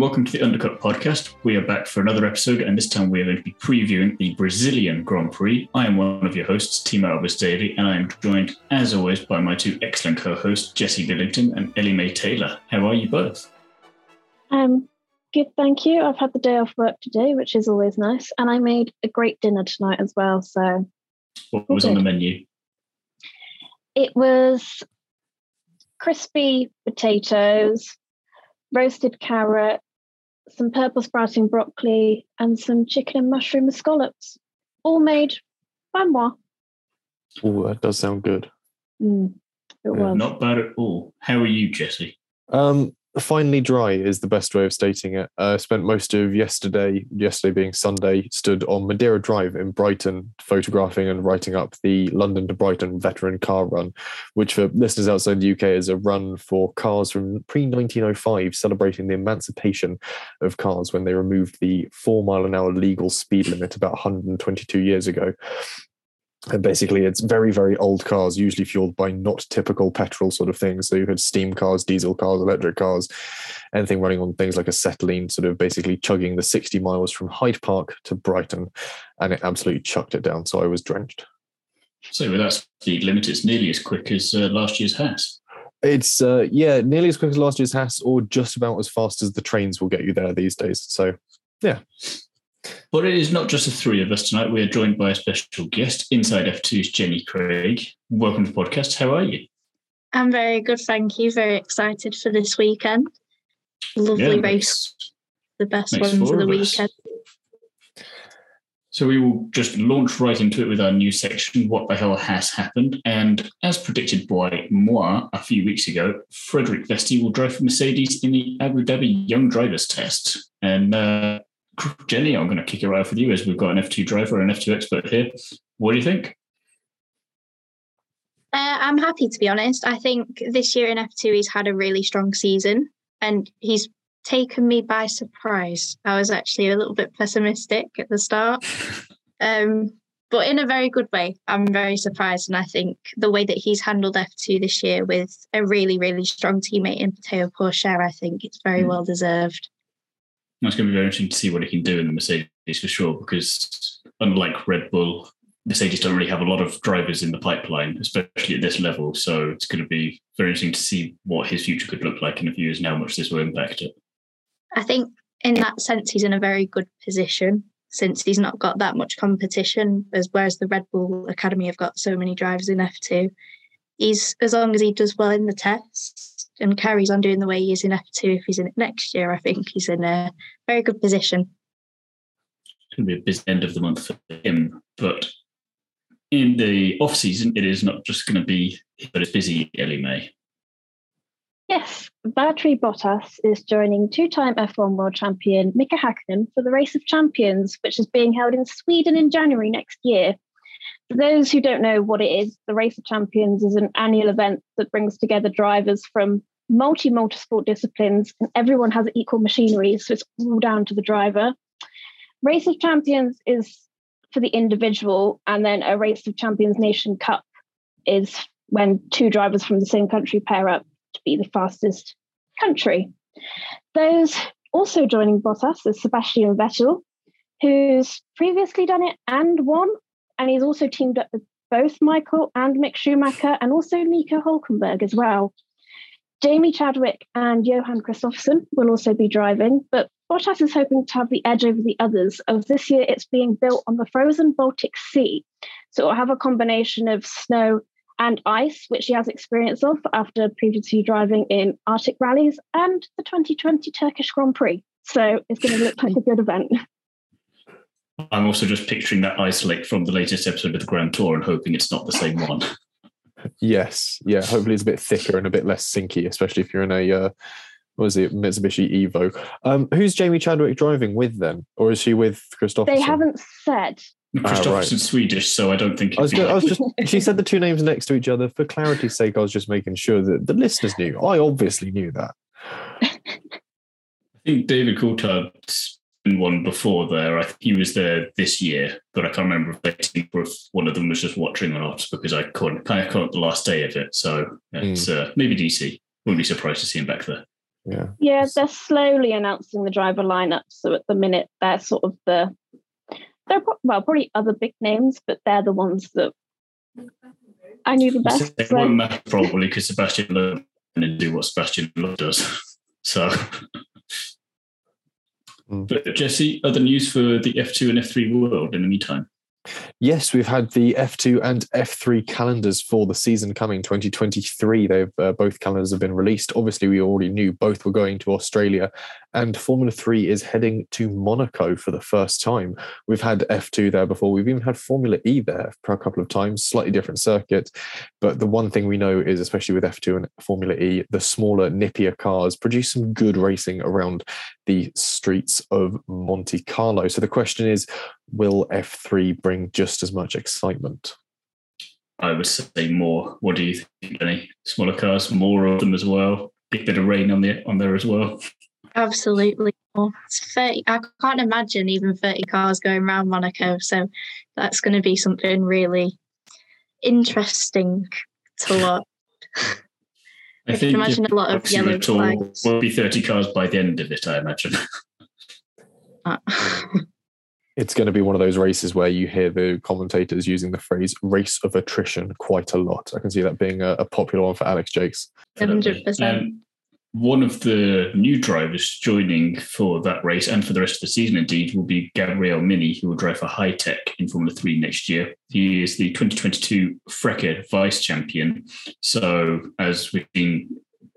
and welcome to the Undercut podcast. We are back for another episode, and this time we are going to be previewing the Brazilian Grand Prix. I am one of your hosts, Thiemo Albers Daly, and I am joined, as always, by my two excellent co hosts, Jesse Billington and Ellie May Taylor. How are you both? Um, good, thank you. I've had the day off work today, which is always nice, and I made a great dinner tonight as well. So, what was on the menu? It was crispy potatoes, roasted carrot, some purple sprouting broccoli, and some chicken and mushroom scallops, all made by moi. Oh, that does sound good. Mm, it was. Not bad at all. How are you, Jesse? Um, finally dry is the best way of stating it. I uh, spent most of yesterday, yesterday being Sunday, stood on Madeira Drive in Brighton, photographing and writing up the London to Brighton veteran car run, which for listeners outside the UK is a run for cars from pre 1905, celebrating the emancipation of cars when they removed the four mile an hour legal speed limit about 122 years ago. And basically, it's very, very old cars, usually fueled by not typical petrol sort of things. So you had steam cars, diesel cars, electric cars, anything running on things like acetylene, sort of basically chugging the 60 miles from Hyde Park to Brighton. And it absolutely chucked it down. So I was drenched. So with that speed limit, it's nearly as quick as uh, last year's Haas. It's, uh, yeah, nearly as quick as last year's Haas, or just about as fast as the trains will get you there these days. So, yeah. But it is not just the three of us tonight. We are joined by a special guest, Inside F2's Jenny Craig. Welcome to the podcast. How are you? I'm very good, thank you. Very excited for this weekend. Lovely yeah, race, the best ones of the weekend. So we will just launch right into it with our new section, What the Hell Has Happened? And as predicted by moi a few weeks ago, Frederik Vesti will drive for Mercedes in the Abu Dhabi Young Drivers Test. And uh, Jenny, I'm going to kick it right off with you as we've got an F2 driver and an F2 expert here. What do you think? Uh, I'm happy to be honest. I think this year in F2 he's had a really strong season and he's taken me by surprise. I was actually a little bit pessimistic at the start. Um, but in a very good way. I'm very surprised. And I think the way that he's handled F2 this year with a really, really strong teammate in Matteo Pourchaire, I think it's very mm. well deserved. It's going to be very interesting to see what he can do in the Mercedes for sure, because unlike Red Bull, Mercedes don't really have a lot of drivers in the pipeline, especially at this level. So it's going to be very interesting to see what his future could look like in a few years and how much this will impact it. I think in that sense, he's in a very good position since he's not got that much competition, as whereas the Red Bull Academy have got so many drivers in F2. He's as long as he does well in the tests, and carries on doing the way he is in F2 if he's in it next year, I think he's in a very good position. It's going to be a busy end of the month for him, but in the off season, it is not just going to be, but it's busy, Ellie May. Yes, Valtteri Bottas is joining two-time F1 world champion Mika Hakkinen for the Race of Champions, which is being held in Sweden in January next year. For those who don't know what it is, the Race of Champions is an annual event that brings together drivers from multi multi-sport disciplines, and everyone has equal machinery, so it's all down to the driver. Race of Champions is for the individual, and then a Race of Champions Nation Cup is when two drivers from the same country pair up to be the fastest country. Those also joining Bottas is Sebastian Vettel, who's previously done it and won, and he's also teamed up with both Michael and Mick Schumacher, and also Nico Hulkenberg as well. Jamie Chadwick and Johan Kristoffersson will also be driving, but Bottas is hoping to have the edge over the others, as this year it's being built on the frozen Baltic Sea. So it will have a combination of snow and ice, which he has experience of after previously driving in Arctic rallies and the 2020 Turkish Grand Prix. So it's going to look like a good event. I'm also just picturing that ice lake from the latest episode of the Grand Tour and hoping it's not the same one. Yes, yeah. Hopefully, it's a bit thicker and a bit less sinky, especially if you're in a uh, what was it Mitsubishi Evo. Um, who's Jamie Chadwick driving with then, or is she with Kristoffersson? They haven't said. Kristoffersson's ah, right. Swedish, so I don't think. I was, I was just. she said the two names next to each other for clarity's sake. I was just making sure that the listeners knew. I obviously knew that. I think David Coulthard's one before there. I think he was there this year, but I can't remember if one of them was just watching or not because I couldn't kind of caught the last day of it. So it's mm. uh, maybe DC. Wouldn't be surprised to see him back there. Yeah. Yeah, they're slowly announcing the driver lineup. So at the minute, they're sort of the they're well probably other big names, but they're the ones that I knew the best. It so- won't matter probably because Sebastian Loeb and do what Sebastian Loeb does. So, Mm. but Jesse, other news for the F2 and F3 world in the meantime? Yes, we've had the F2 and F3 calendars for the season coming 2023. They've uh, both calendars have been released. Obviously, we already knew both were going to Australia, and Formula 3 is heading to Monaco for the first time. We've had F2 there before. We've even had Formula E there for a couple of times, slightly different circuit. But the one thing we know is, especially with F2 and Formula E, the smaller, nippier cars produce some good racing around the streets of Monte Carlo. So the question is, will F3 bring just as much excitement? I would say more. What do you think, Jenny? Smaller cars, more of them as well. Big bit of rain on the on there as well. Absolutely. It's 30, I can't imagine even 30 cars going around Monaco. So that's going to be something really interesting to watch. I I can imagine a lot of Boxing yellow at all flags. Will be thirty cars by the end of it, I imagine. Uh, It's going to be one of those races where you hear the commentators using the phrase race of attrition quite a lot. I can see that being a, a popular one for Alex Jacques. 100%. Um, one of the new drivers joining for that race and for the rest of the season, indeed, will be Gabriel Mini, who will drive for Hitech in Formula 3 next year. He is the 2022 FRECA vice champion. So, as we've been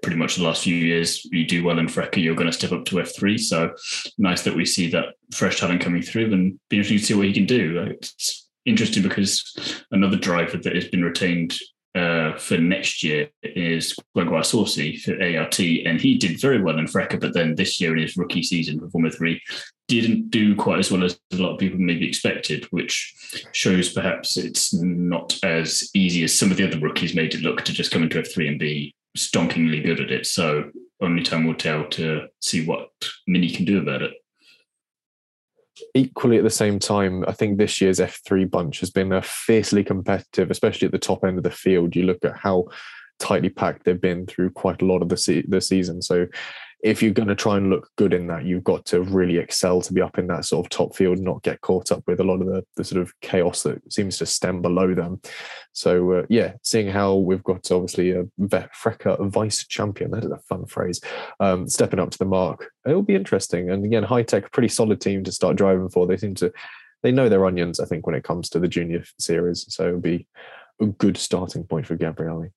pretty much the last few years, you do well in FRECA, you're going to step up to F3. So, nice that we see that fresh talent coming through and be interesting to see what he can do. It's interesting because another driver that has been retained uh, for next year is Gregoire Saucy for ART, and he did very well in FRECA, but then this year in his rookie season for Formula 3 didn't do quite as well as a lot of people maybe expected, which shows perhaps it's not as easy as some of the other rookies made it look to just come into F3 and be stonkingly good at it. So only time will tell to see what Mini can do about it. Equally, at the same time, I think this year's F3 bunch has been fiercely competitive, especially at the top end of the field. You look at how tightly packed they've been through quite a lot of the, se- the season. So, if you're going to try and look good in that, you've got to really excel to be up in that sort of top field, not get caught up with a lot of the, the sort of chaos that seems to stem below them. So, uh, yeah, seeing how we've got obviously a FRECA vice champion, that is a fun phrase, um, stepping up to the mark, it'll be interesting. And again, Hitech, pretty solid team to start driving for. They seem to, they know their onions, I think, when it comes to the junior series. So, it'll be a good starting point for Gabriele.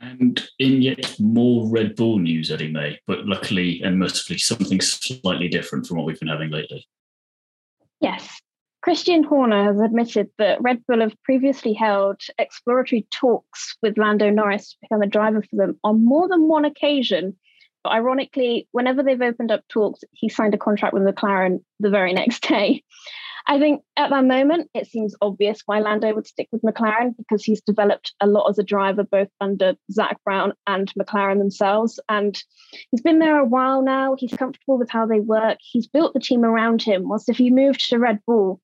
And in yet more Red Bull news, Ellie May, but luckily and mercifully something slightly different from what we've been having lately. Yes. Christian Horner has admitted that Red Bull have previously held exploratory talks with Lando Norris to become a driver for them on more than one occasion. But ironically, whenever they've opened up talks, he signed a contract with McLaren the very next day. I think at that moment, it seems obvious why Lando would stick with McLaren because he's developed a lot as a driver, both under Zak Brown and McLaren themselves. And he's been there a while now. He's comfortable with how they work. He's built the team around him. Whilst if he moved to Red Bull,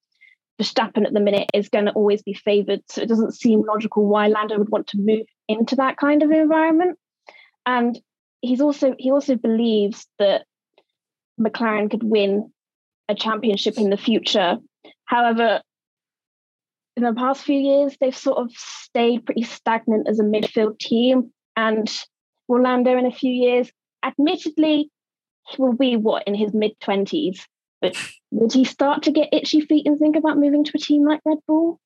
Verstappen at the minute is going to always be favoured. So it doesn't seem logical why Lando would want to move into that kind of environment. And he's also he also believes that McLaren could win a championship in the future. However, in the past few years, they've sort of stayed pretty stagnant as a midfield team. And Orlando in a few years, admittedly, he will be what in his mid 20s. But would he start to get itchy feet and think about moving to a team like Red Bull?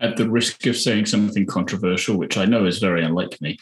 At the risk of saying something controversial, which I know is very unlike me,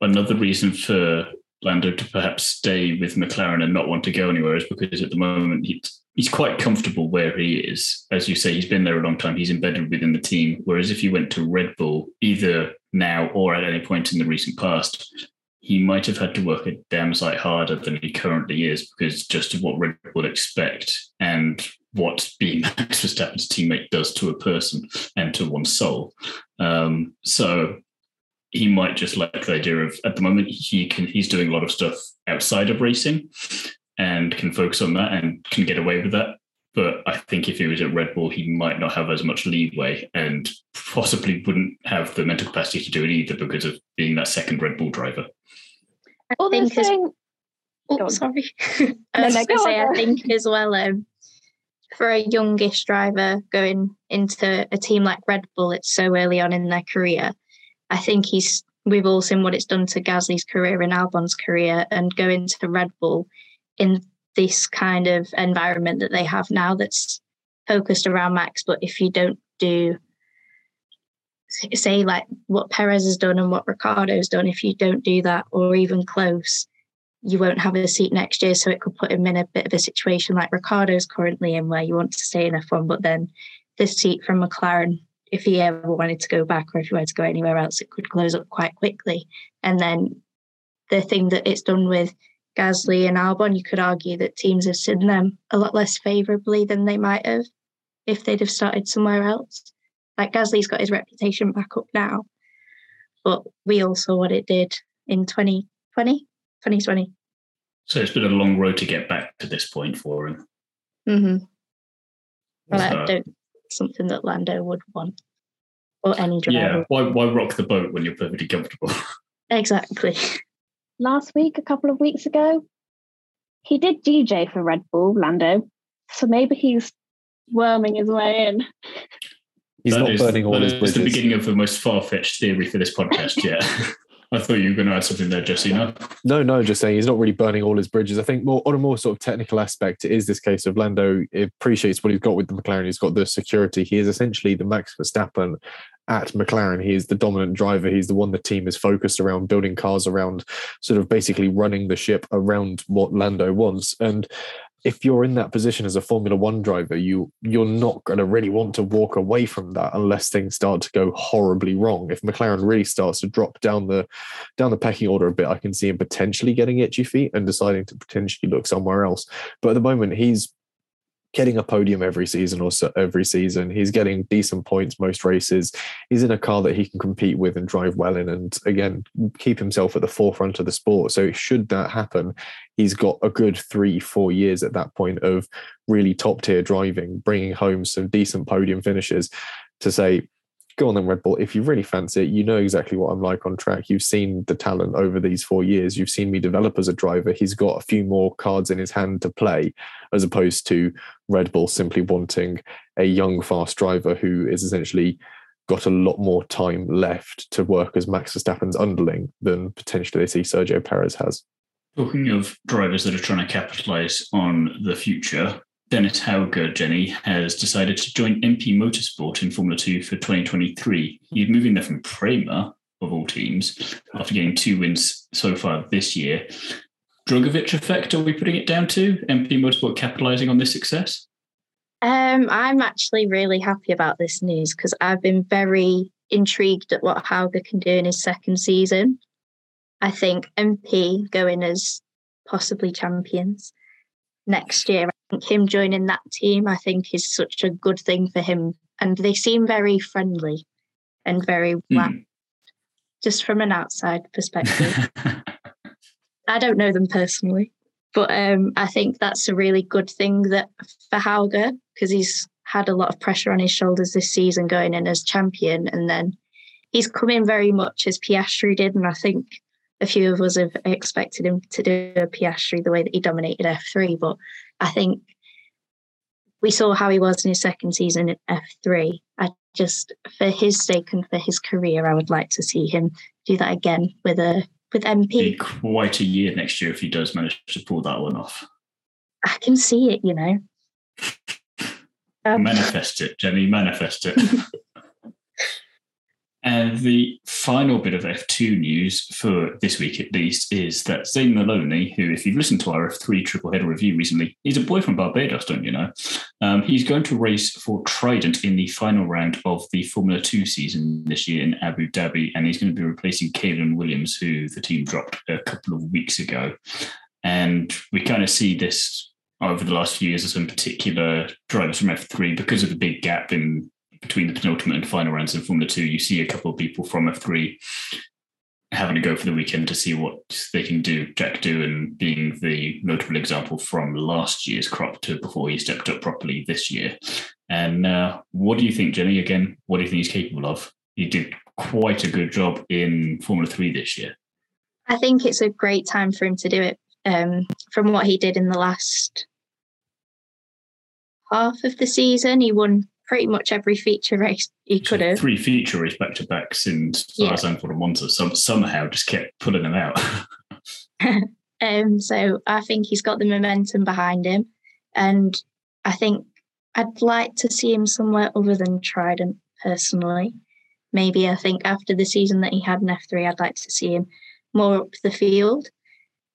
another reason for Lando to perhaps stay with McLaren and not want to go anywhere is because at the moment he, he's quite comfortable where he is. As you say, he's been there a long time, he's embedded within the team. Whereas if he went to Red Bull, either now or at any point in the recent past, he might have had to work a damn sight harder than he currently is because just of what Red Bull expect and what being Max Verstappen's teammate does to a person and to one's soul. Um, so he might just like the idea of at the moment he can he's doing a lot of stuff outside of racing and can focus on that and can get away with that. But I think if he was at Red Bull, he might not have as much leeway and possibly wouldn't have the mental capacity to do it either because of being that second Red Bull driver. I Well, they're think as, oh, sorry. I was going to say. I think as well, um, for a youngish driver going into a team like Red Bull, it's so early on in their career. I think he's we've all seen what it's done to Gasly's career and Albon's career, and going to Red Bull in this kind of environment that they have now that's focused around Max. But if you don't do say like what Perez has done and what Ricciardo's done, if you don't do that or even close, you won't have a seat next year. So it could put him in a bit of a situation like Ricciardo's currently in, where you want to stay in F1, but then this seat from McLaren, if he ever wanted to go back or if he wanted to go anywhere else, it could close up quite quickly. And then the thing that it's done with Gasly and Albon, you could argue that teams have seen them a lot less favourably than they might have if they'd have started somewhere else. Like Gasly's got his reputation back up now, but we all saw what it did in 2020, 2020. So it's been a long road to get back to this point for him. Mm-hmm. Well, So- I don't something that Lando would want or any driver. yeah, why why rock the boat when you're perfectly comfortable? Exactly. last week, a couple of weeks ago, he did DJ for Red Bull, Lando. So maybe he's worming his way in. He's That not is- burning all his is bridges. the beginning of the most far fetched theory for this podcast. Yeah, I thought you were going to add something there, Jesse. No, No, no, just saying he's not really burning all his bridges. I think more on a more sort of technical aspect, it is this case of Lando appreciates what he's got with the McLaren. He's got the security. He is essentially the Max Verstappen at McLaren. He is the dominant driver. He's the one the team is focused around, building cars around, sort of basically running the ship around what Lando wants. And if you're in that position as a Formula One driver, you you're not going to really want to walk away from that unless things start to go horribly wrong. If McLaren really starts to drop down the down the pecking order a bit, I can see him potentially getting itchy feet and deciding to potentially look somewhere else. But at the moment, he's getting a podium every season or so every season. He's getting decent points most races. He's in a car that he can compete with and drive well in, and again keep himself at the forefront of the sport. So should that happen, he's got a good three, four years at that point of really top tier driving, bringing home some decent podium finishes to say, go on then, Red Bull. If you really fancy it, you know exactly what I'm like on track. You've seen the talent over these four years. You've seen me develop as a driver. He's got a few more cards in his hand to play, as opposed to Red Bull simply wanting a young, fast driver who is essentially got a lot more time left to work as Max Verstappen's underling than potentially they see Sergio Perez has. talking of drivers that are trying to capitalize on the future, Dennis Hauger, Jenny, has decided to join MP Motorsport in Formula 2 for 2023. He's moving there from Prema, of all teams, after getting two wins so far this year. Drugovich effect, are we putting it down to? MP Motorsport capitalizing on this success? Um, I'm actually really happy about this news because I've been very intrigued at what Hauger can do in his second season. I think MP going as possibly champions next year. I think him joining that team, I think, is such a good thing for him. And they seem very friendly and very well, Hmm. just from an outside perspective. I don't know them personally, but um, I think that's a really good thing that for Hauger because he's had a lot of pressure on his shoulders this season going in as champion, and then he's come in very much as Piastri did, and I think a few of us have expected him to do a Piastri the way that he dominated F3, but I think we saw how he was in his second season at F3. I just, for his sake and for his career, I would like to see him do that again with a with MP. Be quite a year next year if he does manage to pull that one off. I can see it, you know. Um, Manifest it, Jenny, manifest it. and the final bit of F2 news for this week, at least, is that Zane Maloney, who, if you've listened to our F3 triple header review recently, he's a boy from Barbados, don't you know? Um, he's going to race for Trident in the final round of the Formula 2 season this year in Abu Dhabi, and he's going to be replacing Calan Williams, who the team dropped a couple of weeks ago. And we kind of see this over the last few years as in particular drivers from F3 because of the big gap in between the penultimate and final rounds in Formula 2. You see a couple of people from F3 having to go for the weekend to see what they can do. Jack Doohan being the notable example from last year's crop to before he stepped up properly this year. And uh, what do you think, Jenny? Again, what do you think he's capable of? He did quite a good job in Formula 3 this year. I think it's a great time for him to do it. Um, from what he did in the last half of the season, he won pretty much every feature race he could have. Three feature race back to back since Yeah. Tarzan for Monza. Some somehow just kept pulling them out. Um, so I think he's got the momentum behind him, and I think I'd like to see him somewhere other than Trident personally. Maybe I think after the season that he had in F3, I'd like to see him more up the field.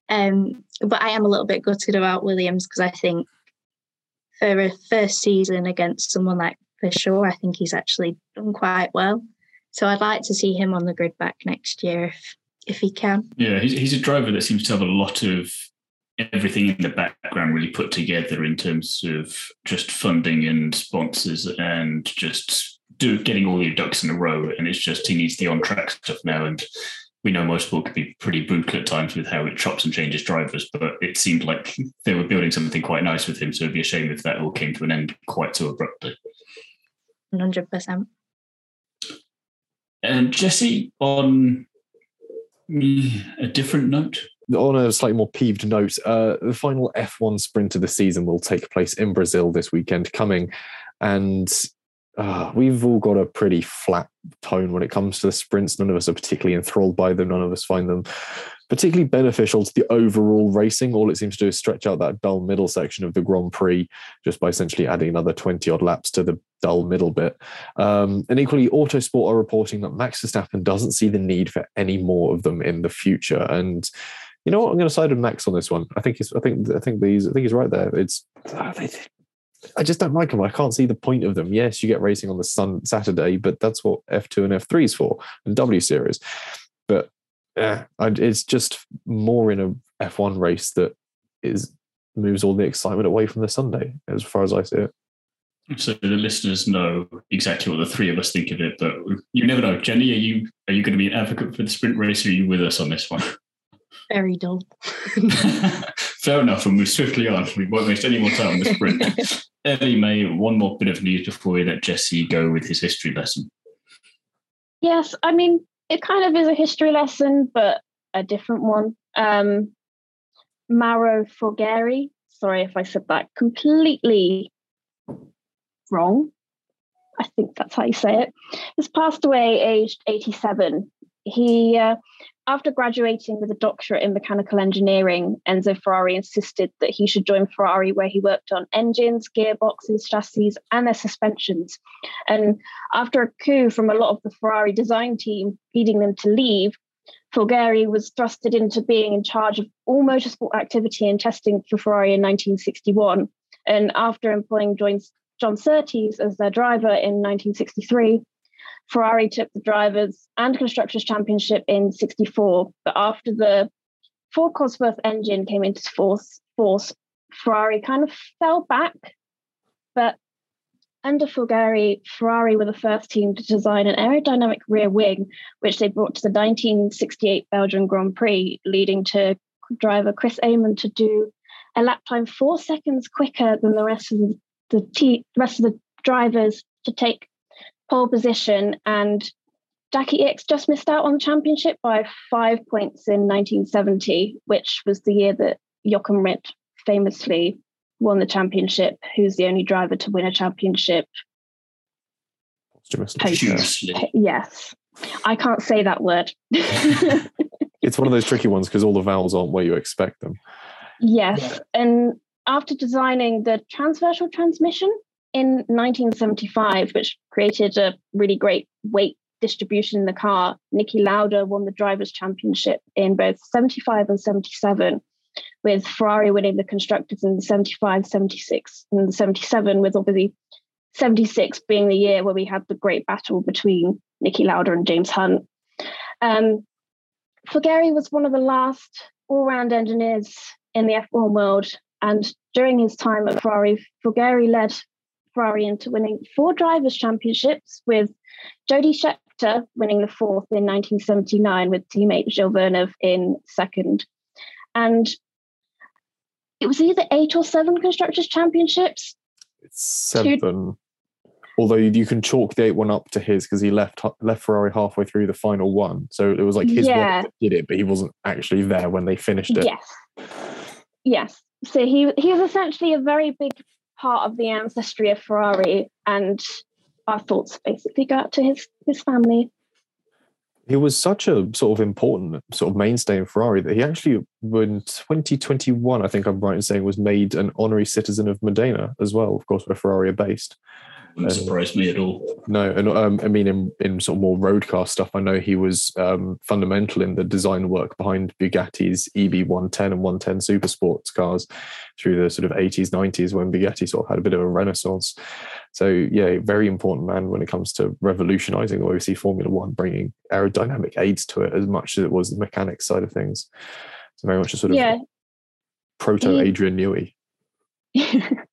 Um, but I am a little bit gutted about Williams because I think for a first season against someone like Fisher, I think he's actually done quite well. So I'd like to see him on the grid back next year if if he can. yeah, he's, he's a driver that seems to have a lot of everything in the background really put together in terms of just funding and sponsors and just do getting all your ducks in a row. And it's just he needs the on track stuff now. And we know motorsport can be pretty brutal at times with how it chops and changes drivers, but it seemed like they were building something quite nice with him. So it'd be a shame if that all came to an end quite so abruptly. 100%. And Jesse, on a different note, On a slightly more peeved note, uh, the final F1 sprint of the season will take place in Brazil this weekend coming. And uh, we've all got a pretty flat tone when it comes to the sprints. None of us are particularly enthralled by them. None of us find them particularly beneficial to the overall racing. All it seems to do is stretch out that dull middle section of the Grand Prix just by essentially adding another 20 odd laps to the dull middle bit. Um, and equally, Autosport are reporting that Max Verstappen doesn't see the need for any more of them in the future. And you know what? I'm going to side with Max on this one. I think he's. I think. I think he's. I think he's right there. It's. They- I just don't like them. I can't see the point of them. Yes, you get racing on the sun Saturday, but that's what F2 and F3 is for, and W Series. But yeah, it's just more in a F1 race that is moves all the excitement away from the Sunday, as far as I see it. so the listeners know exactly what the three of us think of it, but you never know. Jenny, are you are you going to be an advocate for the sprint race, or are you with us on this one? Very dull. Fair enough, and move swiftly on. We won't waste any more time on the sprint. Ellie May, one more bit of news before we let Jesse go with his history lesson. Yes, I mean, it kind of is a history lesson, but a different one. Um, Mauro Forghieri, sorry if I said that completely wrong. I think that's how you say it. Has passed away aged 87. He, uh, after graduating with a doctorate in mechanical engineering, Enzo Ferrari insisted that he should join Ferrari, where he worked on engines, gearboxes, chassis, and their suspensions. And after a coup from a lot of the Ferrari design team, leading them to leave, Fulgari was thrusted into being in charge of all motorsport activity and testing for Ferrari in 1961. And after employing John, John Surtees as their driver in 1963, Ferrari took the drivers and constructors championship in 64. But after the Ford Cosworth engine came into force, force Ferrari kind of fell back. But under Fulgari, Ferrari were the first team to design an aerodynamic rear wing, which they brought to the 1968 Belgian Grand Prix, leading to driver Chris Amon to do a lap time four seconds quicker than the rest of the, the te- rest of the drivers to take pole position. And Jacky Ickx just missed out on the championship by five points in 1970, which was the year that Joachim Rindt famously won the championship, who's the only driver to win a championship. Posthumously. Posthumously. Yes, I can't say that word. It's one of those tricky ones because all the vowels aren't where you expect them. yes, and after designing the transversal transmission in 1975, which created a really great weight distribution in the car, Niki Lauda won the Drivers' Championship in both 75 and 77, with Ferrari winning the Constructors in 75, 76, and 77, with obviously 76 being the year where we had the great battle between Niki Lauda and James Hunt. Um, Fulgari was one of the last all-round engineers in the F1 world, and during his time at Ferrari, Fulgari led Ferrari into winning four drivers' championships, with Jody Scheckter winning the fourth in 1979 with teammate Gilles Villeneuve in second. And it was either eight or seven constructors' championships. It's seven Although you can chalk the eight one up to his because he left left Ferrari halfway through the final one, so it was like his Yeah. one that did it, but he wasn't actually there when they finished it. Yes. Yes. So he he was essentially a very big part of the ancestry of Ferrari, and our thoughts basically go out to his his family. He was such a sort of important sort of mainstay in Ferrari that he actually, in 2021, I think I'm right in saying, was made an honorary citizen of Modena as well. Of course, where Ferrari are based. Wouldn't surprise me at all. No, and um, I mean, in, in sort of more road car stuff, I know he was um, fundamental in the design work behind Bugatti's E EB 110 and 110 super sports cars through the sort of 80s, 90s when Bugatti sort of had a bit of a renaissance. So, yeah, very important man when it comes to revolutionizing the way we see Formula One, bringing aerodynamic aids to it as much as it was the mechanics side of things. So, very much a sort of Yeah. proto Adrian Newey.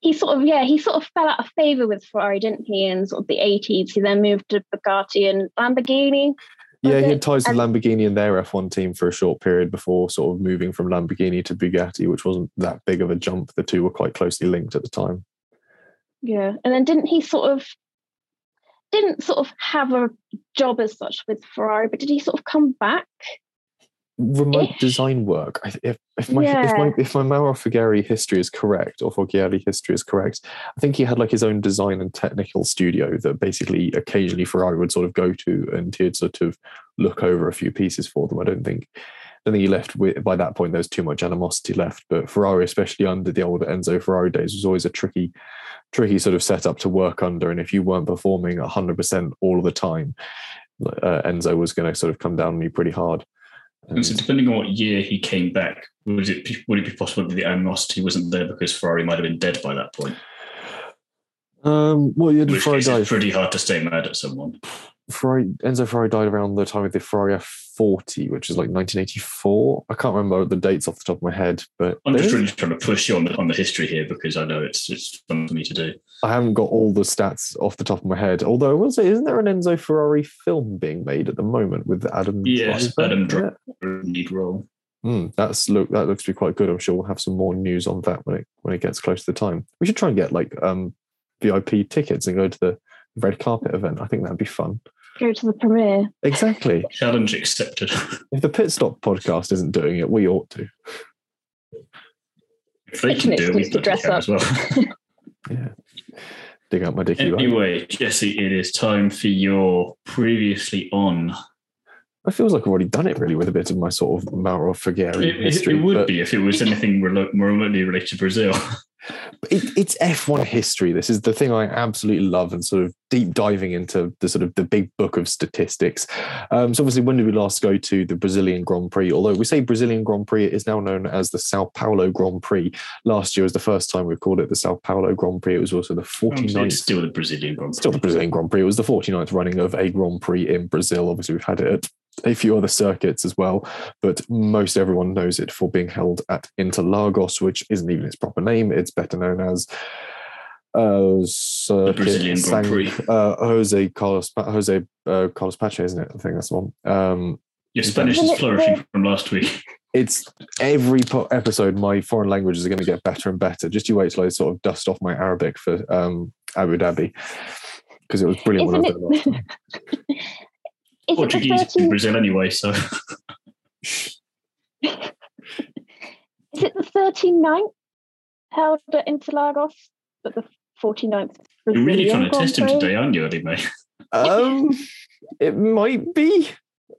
he sort of yeah he sort of fell out of favor with Ferrari, didn't he? In sort of the eighties, he then moved to Bugatti and Lamborghini. Yeah, he had ties to Lamborghini and their F1 team for a short period before sort of moving from Lamborghini to Bugatti, which wasn't that big of a jump. The two were quite closely linked at the time. Yeah, and then didn't he sort of didn't sort of have a job as such with Ferrari, but did he sort of come back? Remote Ish. design work. If, if my if Yeah. my if my Mauro Fugari history is correct, or Foggiari history is correct, I think he had like his own design and technical studio that basically occasionally Ferrari would sort of go to, and he'd sort of look over a few pieces for them. I don't think. I think he left with, by that point. There was too much animosity left, but Ferrari, especially under the old Enzo Ferrari days, was always a tricky, tricky sort of setup to work under. And if you weren't performing hundred percent all of the time, uh, Enzo was going to sort of come down on you pretty hard. And so, depending on what year he came back, would it be, would it be possible that the animosity wasn't there because Ferrari might have been dead by that point? Um, well, yeah, Ferrari died. it's pretty hard to stay mad at someone. Ferrari, Enzo Ferrari died around the time of the Ferrari F40, which is like 1984. I can't remember the dates off the top of my head, but I'm just really trying to push you on the on the history here because I know it's it's fun for me to do. I haven't got all the stats off the top of my head. Although I will say, isn't there an Enzo Ferrari film being made at the moment with Adam? Yes, Driver? Adam Yeah. Driver lead role. Hmm, that's look that looks to be quite good. I'm sure we'll have some more news on that when it when it gets close to the time. We should try and get like um VIP tickets and go to the red carpet event. I think that'd be fun. Go to the premiere. Exactly. Challenge accepted. If the pit stop podcast isn't doing it, we ought to. if they It's can do it, we excuse to dress up. as well. Yeah. Dig out my dicky. right? anyway, Jesse, it is time for your previously on. It feels like I've already done it really with a bit of my sort of Mauro Figueiredo It, it, history. it would but be if it was anything remotely related to Brazil. It, it's F1 history. This is the thing I absolutely love and sort of deep diving into the sort of the big book of statistics. Um, so obviously, when did we last go to the Brazilian Grand Prix? Although we say Brazilian Grand Prix, it is now known as the Sao Paulo Grand Prix. Last year was the first time we called it the Sao Paulo Grand Prix. It was also the 49th It's still the Brazilian Grand Prix. still the Brazilian Grand Prix. It was the 49th running of a Grand Prix in Brazil. Obviously, we've had it at a few other circuits as well, but most everyone knows it for being held at Interlagos, which isn't even its proper name. It's better known as uh, Circuit Brazilian Grand San- Prix. Uh, Jose Carlos Jose uh, Carlos Pache, isn't it? I think that's the one. Um, Your Spanish Isn't is it flourishing from last week. it's every po- episode. My foreign languages are going to get better and better. Just you wait till I sort of dust off my Arabic for um, Abu Dhabi because it was brilliant when I Isn't was there last time. Is it the Portuguese in Brazil anyway, so is it the 39th held at Interlagos, but the 49th you're really trying to test him Prix? today, aren't you, Ellie May? Um, it might be.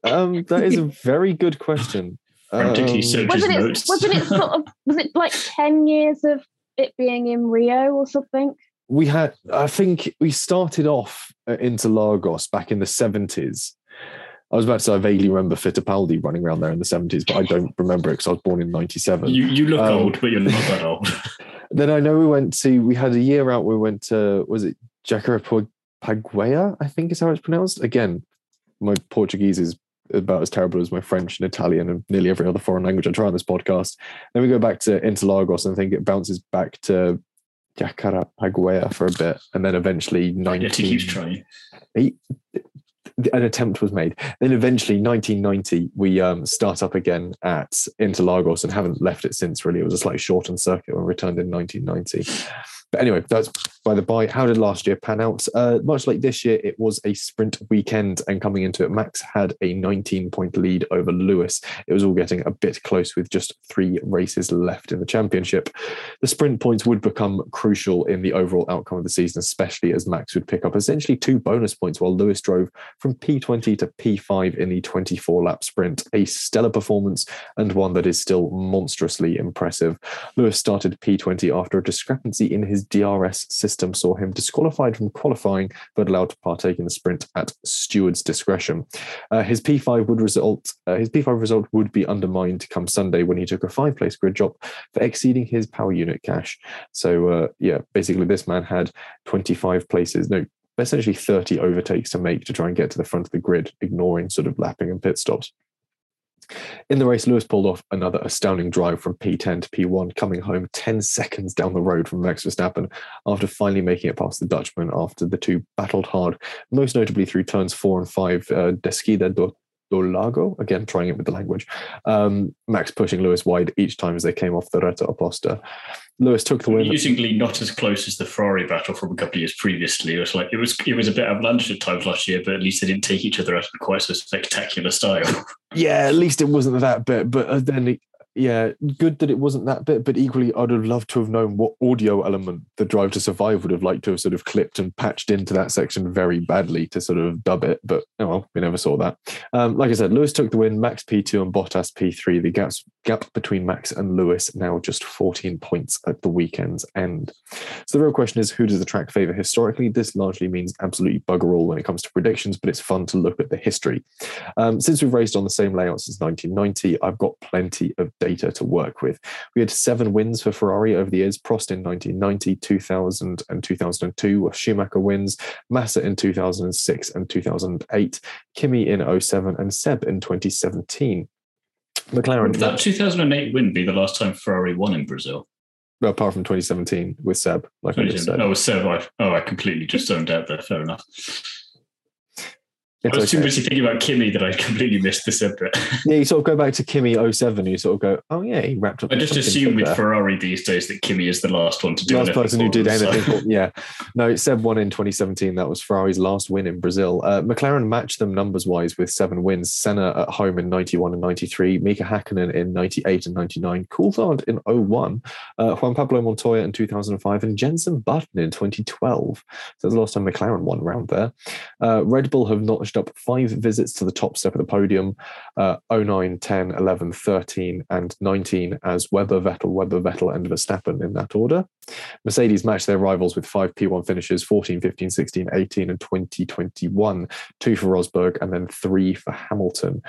Um, that is a very good question. Frantically Um, search- Wasn't it, notes. wasn't it sort of, was it like 10 years of it being in Rio or something? we had, I think, we started off at Interlagos back in the seventies. I was about to say I vaguely remember Fittipaldi running around there in the seventies, but I don't remember it because I was born in '97. You you look Um, old, but you're not that old. Then I know we went to, we had a year out. We went to, was it Jacaré Paguea? I think is how it's pronounced. Again, my Portuguese is about as terrible as my French and Italian and nearly every other foreign language I try on this podcast. Then we go back to Interlagos and I think it bounces back to Jacarepaguá for a bit. And then eventually 19... Yet he keeps trying. An attempt was made. Then eventually, 1990, we um, start up again at Interlagos and haven't left it since. Really, it was a slightly shortened circuit when we returned in 1990. But anyway, that's by the by. How did last year pan out? Uh, much like this year, it was a sprint weekend, and coming into it, Max had a 19 point lead over Lewis. It was all getting a bit close with just three races left in the championship. The sprint points would become crucial in the overall outcome of the season, especially as Max would pick up essentially two bonus points while Lewis drove from P20 to P5 in the 24 lap sprint. A stellar performance and one that is still monstrously impressive. Lewis started P20 after a discrepancy in his DRS system saw him disqualified from qualifying but allowed to partake in the sprint at steward's discretion. Uh, his P5 would result uh, his P5 result would be undermined come Sunday when he took a five place grid drop for exceeding his power unit cash. So uh, yeah, basically this man had 25 places, no, essentially 30 overtakes to make to try and get to the front of the grid, ignoring sort of lapping and pit stops. In the race, Lewis pulled off another astounding drive from P10 to P1, coming home 10 seconds down the road from Max Verstappen after finally making it past the Dutchman after the two battled hard, most notably through turns four and five, uh, do, do Lago, again trying it with the language. Um, Max pushing Lewis wide each time as they came off the Reta Oposta. Lewis took the win. Amusingly, not as close as the Ferrari battle from a couple of years previously. It was like it was it was a bit outlandish at times last year, but at least they didn't take each other out in quite so spectacular style. Yeah, at least it wasn't that bit. But uh, then yeah, good that it wasn't that bit, but equally, I'd have loved to have known what audio element the Drive to Survive would have liked to have sort of clipped and patched into that section very badly to sort of dub it. But oh well, we never saw that. Um, like I said, Lewis took the win, Max P2 and Bottas P3. The gaps, gap between Max and Lewis now just 14 points at the weekend's end. So the real question is who does the track favour historically? This largely means absolutely bugger all when it comes to predictions, but it's fun to look at the history. Um, since we've raced on the same layout since 1990, I've got plenty of data to work with. We had seven wins for Ferrari over the years Prost in 1990, 2000, and 2002 were Schumacher wins, Massa in 2006 and 2008, Kimi in 07, and Seb in 2017. McLaren. Would that 2008 win be the last time Ferrari won in Brazil? Well, apart from 2017 with Seb, like I just said. No, with Seb, I, oh, I completely just zoned out there. Fair enough. It's I was okay. too busy thinking about Kimi that I completely missed the Seb. Yeah, you sort of go back to Kimi 07, you sort of go, oh yeah, he wrapped up. I just assume with there. Ferrari these days that Kimi is the last one to do last person who did them, so- anything. for- yeah, no, Seb won in 2017. That was Ferrari's last win in Brazil. Uh, McLaren matched them numbers wise with seven wins. Senna at home in 91 and 93, Mika Hakkinen in 98 and 99, Coulthard in 01, uh, Juan Pablo Montoya in 2005, and Jensen Button in 2012. So that's the last time McLaren won around there. Uh, Red Bull have up five visits to the top step of the podium uh, 09, 10, 11, 13, and 19 as Webber, Vettel, Webber, Vettel, and Verstappen in that order. Mercedes matched their rivals with five P1 finishes 14, 15, 16, 18, and 2021. Two for Rosberg and then three for Hamilton.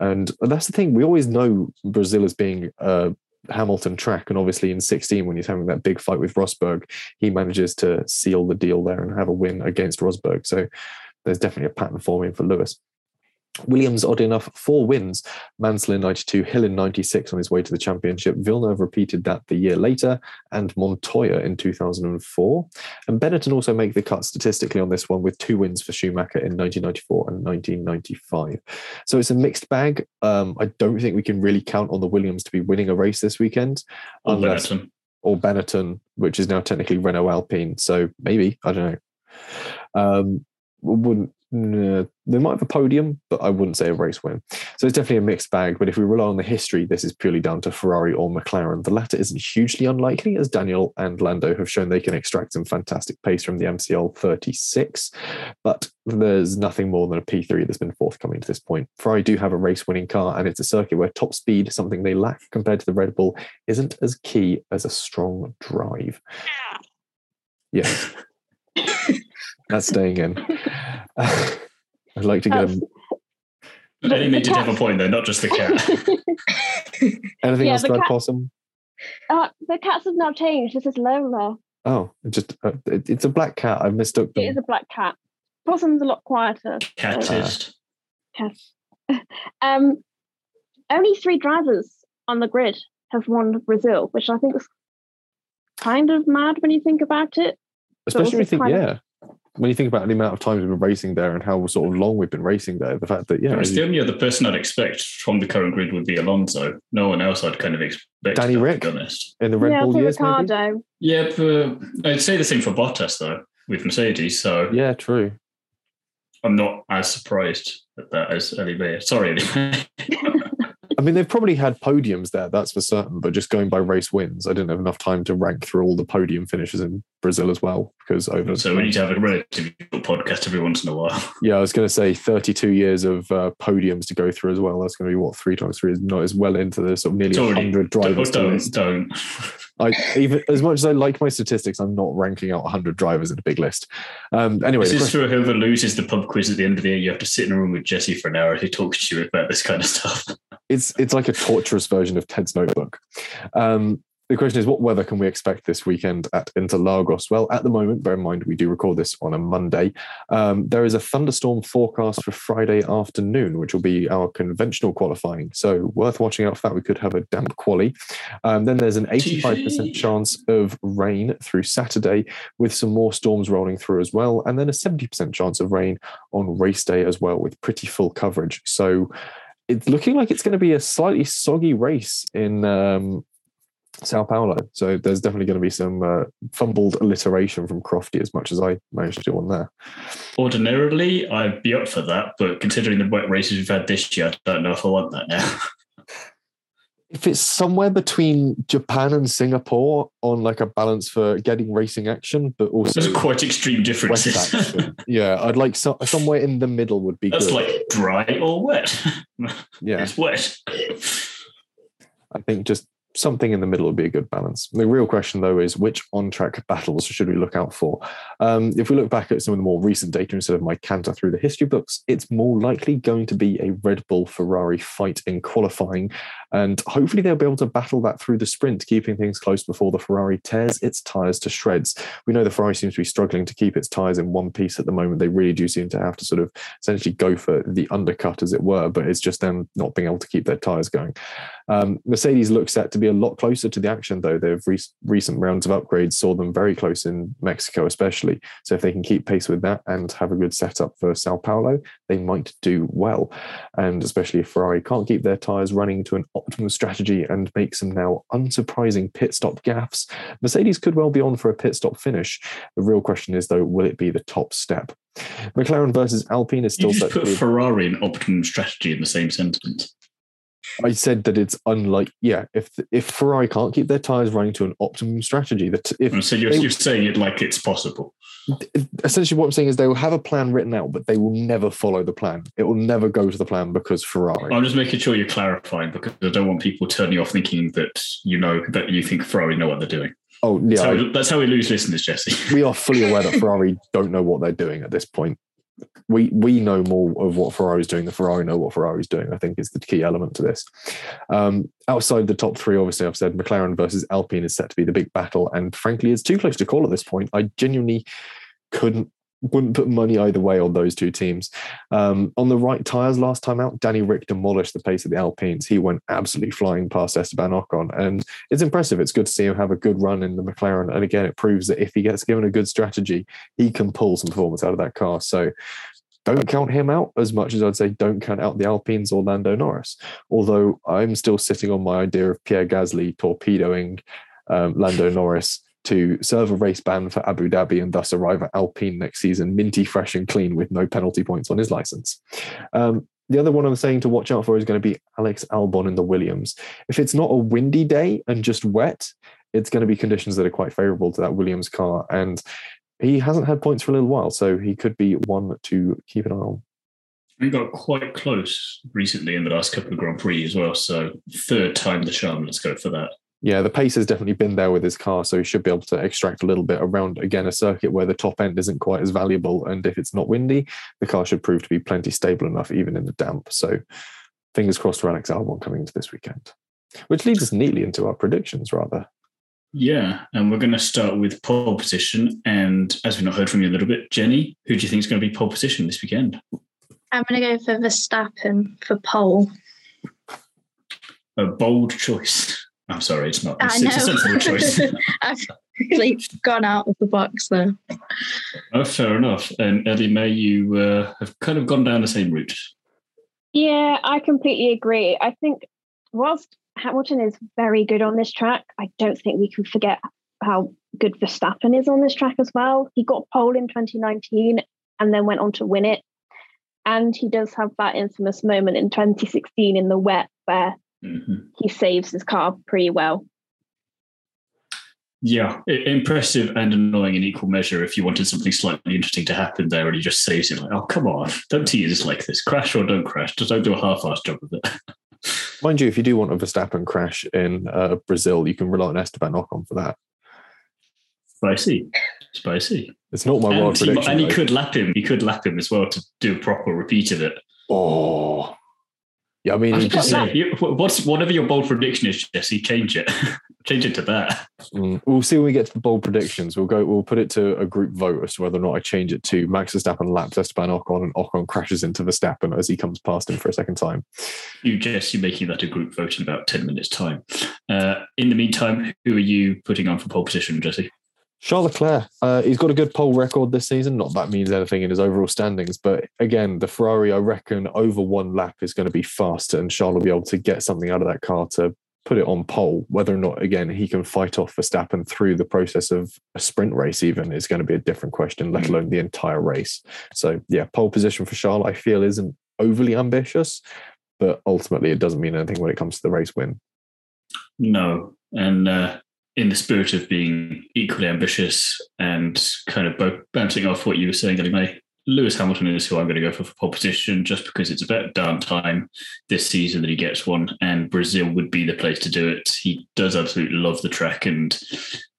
And that's the thing, we always know Brazil as being a Hamilton track. And obviously in 16, when he's having that big fight with Rosberg, he manages to seal the deal there and have a win against Rosberg. So there's definitely a pattern forming for Lewis. Williams, odd enough, four wins. Mansell in 92, Hill in 96 on his way to the championship. Villeneuve repeated that the year later, and Montoya in 2004. And Benetton also make the cut statistically on this one with two wins for Schumacher in 1994 and 1995. So it's a mixed bag. Um, I don't think we can really count on the Williams to be winning a race this weekend. Or unless- Benetton. or Benetton, which is now technically Renault Alpine. So maybe I don't know. Um, wouldn't uh, they might have a podium, but I wouldn't say a race win. So it's definitely a mixed bag. But if we rely on the history, this is purely down to Ferrari or McLaren. The latter isn't hugely unlikely, as Daniel and Lando have shown they can extract some fantastic pace from the MCL 36. But there's nothing more than a P3 that's been forthcoming to this point. Ferrari do have a race winning car, and it's a circuit where top speed, something they lack compared to the Red Bull, isn't as key as a strong drive. Ah. Yeah. Yes. That's staying in. I'd like to get That's- him. Eddie the did have a cat- point though, not just the cat. Anything Yeah, else the about cat- Possum? Uh, the cats have now changed. This is Lola. Oh, it just uh, it- it's a black cat. I mistook It is a black cat. Possum's a lot quieter. Catist. Cat. um, only three drivers on the grid have won Brazil, which I think is kind of mad when you think about it. Especially when you think, kind of- yeah, when you think about the amount of times we've been racing there and how sort of long we've been racing there, the fact that yeah, it's the only other person I'd expect from the current grid would be Alonso. No one else I'd kind of expect. Danny Rick, to be honest. in the Red yeah, Bull for years, maybe? Yeah, but I'd say the same for Bottas though with Mercedes. So Yeah, true. I'm not as surprised at that as Olivier. Sorry, Olivier. I mean, they've probably had podiums there, that's for certain. But just going by race wins, I didn't have enough time to rank through all the podium finishes in Brazil as well. Because over, so we need to have a relatively short podcast every once in a while. yeah, I was going to say 32 years of uh, podiums to go through as well. That's going to be what three times three is not as well into the sort of nearly It's 100 drivers. don't, don't. I even as much as I like my statistics, I'm not ranking out 100 drivers in a big list. Um, anyway, This is question- for whoever loses the pub quiz at the end of the year. You have to sit in a room with Jesse for an hour who talks to you about this kind of stuff. it's it's like a torturous version of Ted's Notebook. Um, the question is, what weather can we expect this weekend at Interlagos? Well, at the moment, bear in mind we do record this on a Monday. Um, there is a thunderstorm forecast for Friday afternoon, which will be our conventional qualifying. So worth watching out for that. We could have a damp quali. Um, then there's an 85% chance of rain through Saturday, with some more storms rolling through as well, and then a 70% chance of rain on race day as well, with pretty full coverage. So it's looking like it's going to be a slightly soggy race in um, Sao Paulo. So there's definitely going to be some uh, fumbled alliteration from Crofty as much as I managed to do on there. Ordinarily, I'd be up for that, but considering the wet races we've had this year, I don't know if I want that now. If it's somewhere between Japan and Singapore on like a balance for getting racing action, but also Those are quite extreme differences. yeah, I'd like so, somewhere in the middle would be That's good. like dry or wet. yeah, It's wet. I think just something in the middle would be a good balance. The real question, though, is which on track battles should we look out for? Um, if we look back at some of the more recent data instead of my canter through the history books, it's more likely going to be a Red Bull Ferrari fight in qualifying. And hopefully they'll be able to battle that through the sprint, keeping things close before the Ferrari tears its tyres to shreds. We know the Ferrari seems to be struggling to keep its tyres in one piece at the moment. They really do seem to have to sort of essentially go for the undercut, as it were, but it's just them not being able to keep their tyres going. Um, Mercedes looks set to be a lot closer to the action, though. Their re- recent rounds of upgrades saw them very close in Mexico, especially. So if they can keep pace with that and have a good setup for Sao Paulo, they might do well. And especially if Ferrari can't keep their tyres running to an optimum strategy and make some now unsurprising pit stop gaffes, Mercedes could well be on for a pit stop finish. The real question is, though, will it be the top step? McLaren versus Alpine is still You just put. Ferrari and optimum strategy in the same sentence. I said that it's unlike, yeah, if if Ferrari can't keep their tires running to an optimum strategy, that if And so you're, They- you're saying it like it's possible. essentially what I'm saying is they will have a plan written out, but they will never follow the plan. It will never go to the plan because Ferrari. I'm just making sure you're clarifying because I don't want people turning off thinking that you know that you think Ferrari know what they're doing. oh That's, how, we, that's how we lose listeners, Jesse. we are fully aware that Ferrari don't know what they're doing at this point. We we know more of what Ferrari's doing than Ferrari know what Ferrari's doing. I think is the key element to this. Um, outside the top three, obviously, I've said McLaren versus Alpine is set to be the big battle, and frankly, it's too close to call at this point. I genuinely couldn't wouldn't put money either way on those two teams. Um, on the right tyres last time out, Danny Ric demolished the pace of the Alpines. He went absolutely flying past Esteban Ocon, and it's impressive. It's good to see him have a good run in the McLaren. And again, it proves that if he gets given a good strategy, he can pull some performance out of that car. So don't count him out as much as I'd say don't count out the Alpines or Lando Norris. Although I'm still sitting on my idea of Pierre Gasly torpedoing um, Lando Norris to serve a race ban for Abu Dhabi and thus arrive at Alpine next season, minty fresh and clean with no penalty points on his license. Um, the other one I'm saying to watch out for is going to be Alex Albon in the Williams. If it's not a windy day and just wet, it's going to be conditions that are quite favorable to that Williams car. And he hasn't had points for a little while, so he could be one to keep an eye on. We got quite close recently in the last couple of Grand Prix as well. So third time the charm. Let's go for that. Yeah, the pace has definitely been there with his car, so he should be able to extract a little bit around again a circuit where the top end isn't quite as valuable. And if it's not windy, the car should prove to be plenty stable enough, even in the damp. So fingers crossed for Alex Albon coming into this weekend. Which leads us neatly into our predictions, rather. Yeah, and we're going to start with pole position. And as we've not heard from you a little bit, Jenny, who do you think is going to be pole position this weekend? I'm going to go for Verstappen for pole. A bold choice. I'm sorry, it's not. It's, I it's a sensible choice. I've- really gone out of the box there. Oh, fair enough. And Ellie May, you uh, have kind of gone down the same route. Yeah, I completely agree. I think whilst Hamilton is very good on this track, I don't think we can forget how good Verstappen is on this track as well. He got pole in 2019 and then went on to win it. And he does have that infamous moment in 2016 in the wet where Mm-hmm. he saves his car pretty well. Yeah, impressive and annoying in equal measure. If you wanted something slightly interesting to happen there, and he just saves it, like, oh come on, don't tease us like this. Crash or don't crash, just don't do a half-assed job of it. Mind you, if you do want a Verstappen crash in uh, Brazil, you can rely on Esteban Ocon for that. Spicy, spicy. It's not my wild And, he, prediction. and he though. could lap him. He could lap him as well to do a proper repeat of it. Oh, yeah. I mean, I he was gonna just, say, you- what's whatever your bold prediction is, Jesse, change it. change it to that. Mm, we'll see when we get to the bold predictions. We'll go. We'll put it to a group vote as to whether or not I change it to Max Verstappen laps Esteban Ocon, and Ocon crashes into Verstappen as he comes past him for a second time. You, Jesse, you're making that a group vote in about ten minutes' time. Uh, in the meantime, who are you putting on for pole position, Jesse? Charles Leclerc, uh, he's got a good pole record this season. Not that means anything in his overall standings, but again, the Ferrari, I reckon, over one lap is going to be faster, and Charles will be able to get something out of that car to put it on pole. Whether or not, again, he can fight off Verstappen through the process of a sprint race, even is going to be a different question, let Mm. alone the entire race. So, yeah, pole position for Charles, I feel, isn't overly ambitious, but ultimately, it doesn't mean anything when it comes to the race win. No, and uh, in the spirit of being equally ambitious and kind of both bouncing off what you were saying, anyway, Lewis Hamilton is who I'm going to go for for pole position, just because it's about darn time this season that he gets one, and Brazil would be the place to do it. He does absolutely love the track, and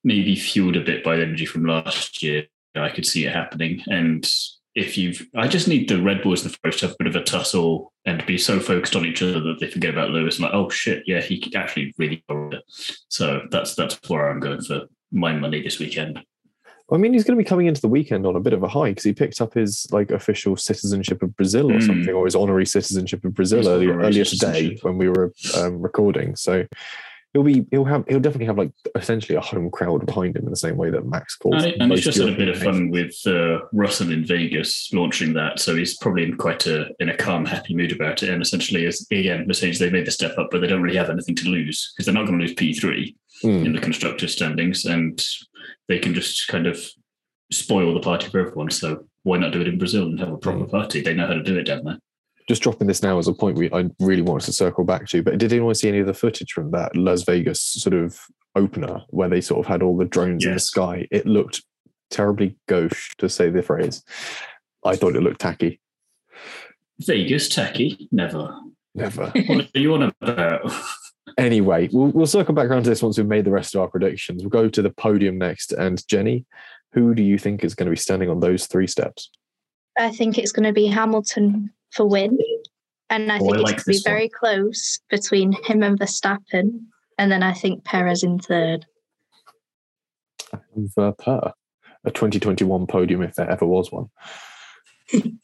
maybe fueled a bit by the energy from last year. I could see it happening, and if you've, I just need the Red Bulls and the Ferraris to have a bit of a tussle and be so focused on each other that they forget about Lewis. And like, oh shit, yeah, he could actually really. So that's that's where I'm going for my money this weekend. I mean, he's going to be coming into the weekend on a bit of a high because he picked up his like official citizenship of Brazil or Mm. something, or his honorary citizenship of Brazil earlier, earlier today when we were um, recording. So he'll be he'll have he'll definitely have like essentially a home crowd behind him in the same way that Max calls. And, and he's just had a bit of fun with uh, Russell in Vegas launching that, so he's probably in quite a in a calm, happy mood about it. And essentially, as again, Mercedes they made the step up, but they don't really have anything to lose because they're not going to lose P three Mm. in the constructor standings, and they can just kind of spoil the party for everyone. So why not do it in Brazil and have a proper Mm. party? They know how to do it down there. Just dropping this now as a point we I really wanted to circle back to, but did anyone see any of the footage from that Las Vegas sort of opener where they sort of had all the drones in the sky? It looked terribly gauche, to say the phrase. I thought it looked tacky. Vegas tacky, never. Never. What are you on about? Anyway, we'll, we'll circle back around to this once we've made the rest of our predictions. We'll go to the podium next. And Jenny, who do you think is going to be standing on those three steps? I think it's going to be Hamilton for win. And I Oh, think I it's going to be this one. very close between him and Verstappen. And then I think Perez in third. Verper, uh, a 2021 podium if there ever was one.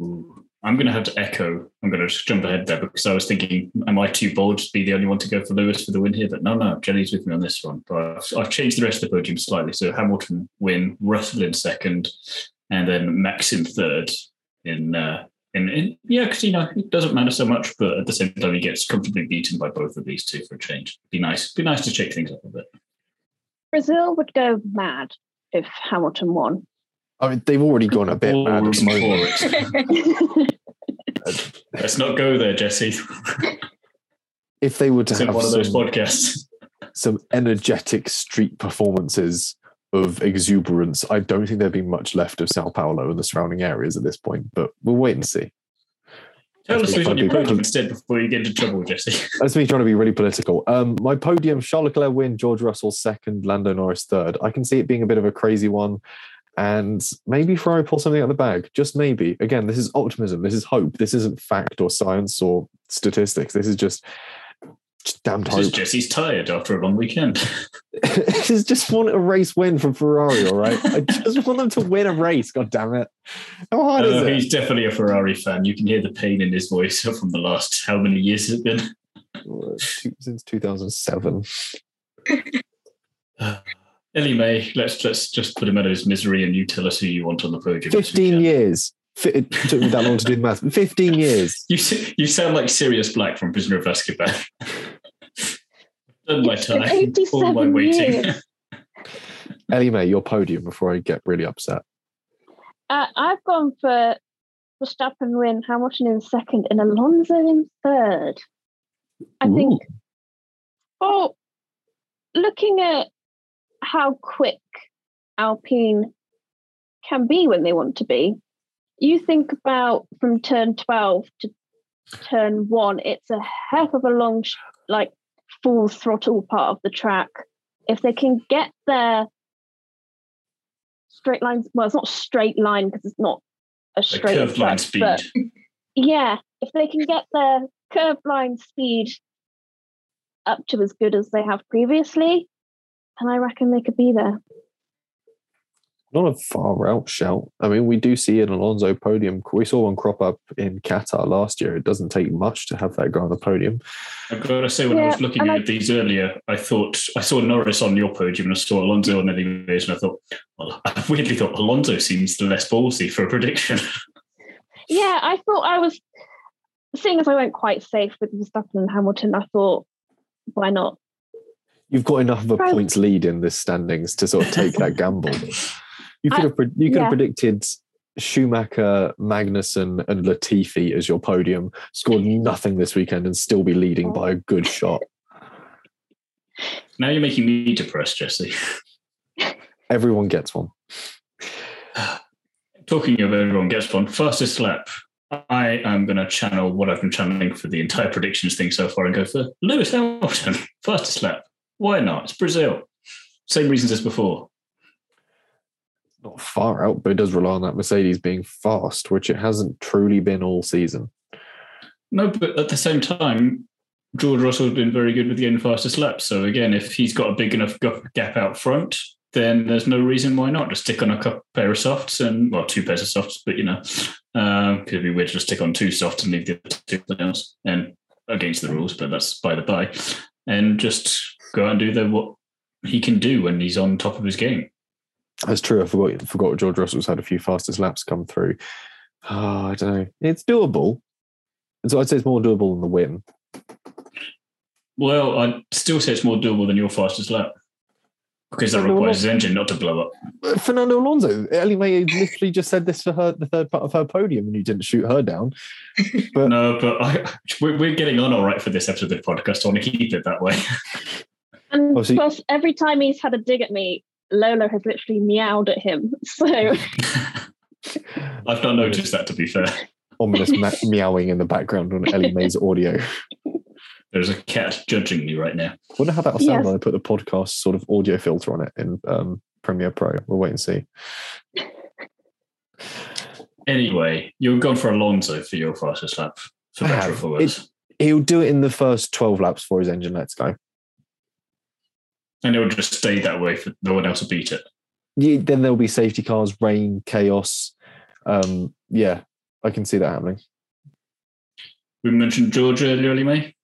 Ooh. I'm going to have to echo. I'm going to just jump ahead there because I was thinking, am I too bold to be the only one to go for Lewis for the win here? But no, no, Jenny's with me on this one. But I've, I've changed the rest of the podium slightly. So Hamilton win, Russell in second, and then Max in third. In uh, in, in yeah, because you know it doesn't matter so much, but at the same time he gets comfortably beaten by both of these two for a change. Be nice, be nice to shake things up a bit. Brazil would go mad if Hamilton won. I mean, they've already gone a bit All mad at the moment. Let's not go there, Jesse. If they were to It's have one of those some, podcasts. some energetic street performances of exuberance, I don't think there'd be much left of Sao Paulo and the surrounding areas at this point. But we'll wait and see. Tell us who's on your podium instead before you get into trouble, Jesse. That's me trying to be really political. Um, my podium: Charles Leclerc win, George Russell second, Lando Norris third. I can see it being a bit of a crazy one, and maybe Ferrari pull something out of the bag. Just maybe. Again, this is optimism. This is hope. This isn't fact or science or statistics. This is just, just damned This is. Jesse's tired after a long weekend. this is just want a race win from Ferrari. All right, I just want them to win a race. God damn it! How hard Uh, is it? he's definitely a Ferrari fan. You can hear the pain in his voice from the last how many years has it been? Since two thousand seven. Ellie May, let's let's just put him out of his misery, and you tell us who you want on the podium. 15 years. It took me that long to do the math. 15 years. You you sound like Sirius Black from Prisoner of Azkaban. Done my It's been time. All my 87 waiting. years. Ellie May, your podium before I get really upset. Uh, I've gone for Verstappen win, Hamilton in second, and Alonso in third. I think. Oh, looking at how quick Alpine can be when they want to be, you think about from turn 12 to turn one, it's a heck of a long, sh- like, full throttle part of the track. If they can get their straight lines, well, it's not straight line because it's not a The straight curved line speed. but yeah, if they can get their curved line speed up to as good as they have previously, then I reckon they could be there. Not a far out shout. I mean, we do see an Alonso podium. We saw one crop up in Qatar last year. It doesn't take much to have that guy on the podium. I've got to say, when I was looking at I- these earlier, I thought I saw Norris on your podium and I saw Alonso on Ellie May's, and I thought, well, I weirdly thought Alonso seems the less ballsy for a prediction. Yeah, I thought I was seeing as I went quite safe with Verstappen and Hamilton. I thought, why not? You've got enough of a points lead in this standings to sort of take that gamble. You could I- have pre- you could yeah. have predicted Schumacher, Magnussen, and Latifi as your podium. Scored nothing this weekend and still be leading by a good shot. now you're making me depressed, Jesse. Everyone gets one. Talking of everyone gets one, fastest lap. I am going to channel what I've been channeling for the entire predictions thing so far and go for Lewis Hamilton, fastest lap. Why not? It's Brazil. Same reasons as before. Not far out, but it does rely on that Mercedes being fast, which it hasn't truly been all season. No, but at the same time, George Russell's been very good with getting fastest laps. So again, if he's got a big enough gap out front, then there's no reason why not. Just stick on a couple pair of softs and well, two pairs of softs, but you know, um, could be weird to just stick on two softs and leave the other two else and against the rules, but that's by the by. And just go out and do the what he can do when he's on top of his game. That's true. I forgot forgot George Russell's had a few fastest laps come through. Oh, I don't know. It's doable. And So I'd say it's more doable than the win. Well, I'd still say it's more doable than your fastest lap. Because that Well, requires his well- engine not to blow up. Uh, Fernando Alonso, Ellie May literally just said this for her, the third part of her podium, and you didn't shoot her down. But No, but I, we're, we're getting on all right for this episode of the podcast. I want to keep it that way. And so plus, every time he's had a dig at me, Lola has literally meowed at him. So I've not noticed that, to be fair. ominous ma- meowing in the background on Ellie May's audio. There's a cat judging me right now. I wonder how that'll sound Yes. when I put the podcast sort of audio filter on it in um, Premiere Pro. We'll wait and see. Anyway, you've gone for Alonso for your fastest lap, for better or for worse. He'll do it in the first 12 laps for his engine Let's go. And it will just stay that way for no one else to beat it. Yeah, then there'll be safety cars, rain, chaos. Um, yeah, I can see that happening. We mentioned George earlier, Ellie May.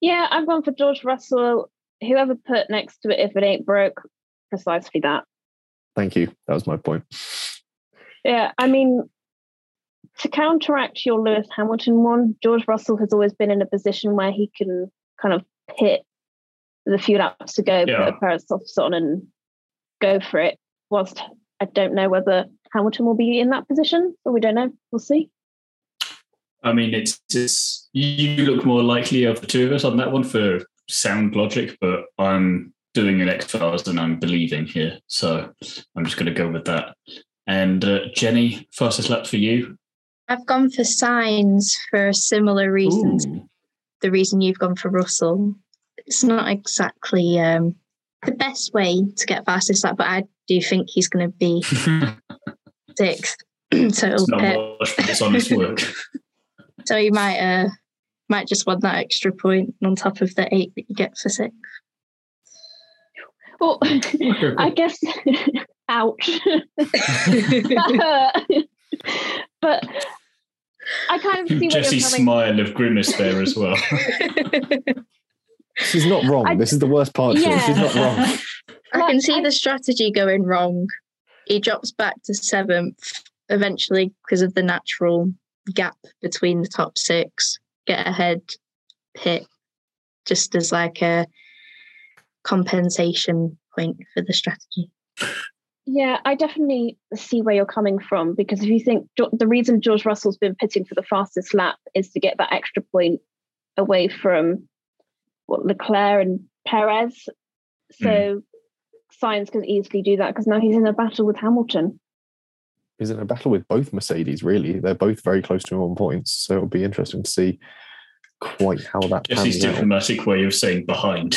yeah, I've gone for George Russell. Whoever put next to it, if it ain't broke, precisely that. Thank you. That was my point. Yeah, I mean, to counteract your Lewis Hamilton one, George Russell has always been in a position where he can kind of hit the few laps to go, Yeah. put a pair of softs on, and go for it. Whilst I don't know whether Hamilton will be in that position, but we don't know. We'll see. I mean, it's, it's you look more likely of the two of us on that one for sound logic, but I'm doing an X Files and I'm believing here. So I'm just going to go with that. And uh, Jenny, fastest lap for you. I've gone for Sainz for similar reasons. Ooh. The reason you've gone for Russell. It's not exactly um, the best way to get fastest lap, but I do think he's going to be sixth. so it's it'll not pit. much, but it's honest work. So you might uh might just want that extra point on top of the eight that you get for six. Well, I guess, ouch. but I kind of see what Jesse's you're coming. smile of grimace there as well. She's not wrong. I- this is the worst part. Yeah. She's not wrong. I can see I- the strategy going wrong. He drops back to seventh eventually because of the natural gap between the top six. Get ahead, pit, just as like a compensation point for the strategy. Yeah, I definitely see where you're coming from because if you think the reason George Russell's been pitting for the fastest lap is to get that extra point away from what Leclerc and Perez. So hmm. Sainz can easily do that because now he's in a battle with Hamilton. He's in a battle with both Mercedes, really. They're both very close to him on points. So it'll be interesting to see quite how that Jesse's pans out. diplomatic way of saying behind.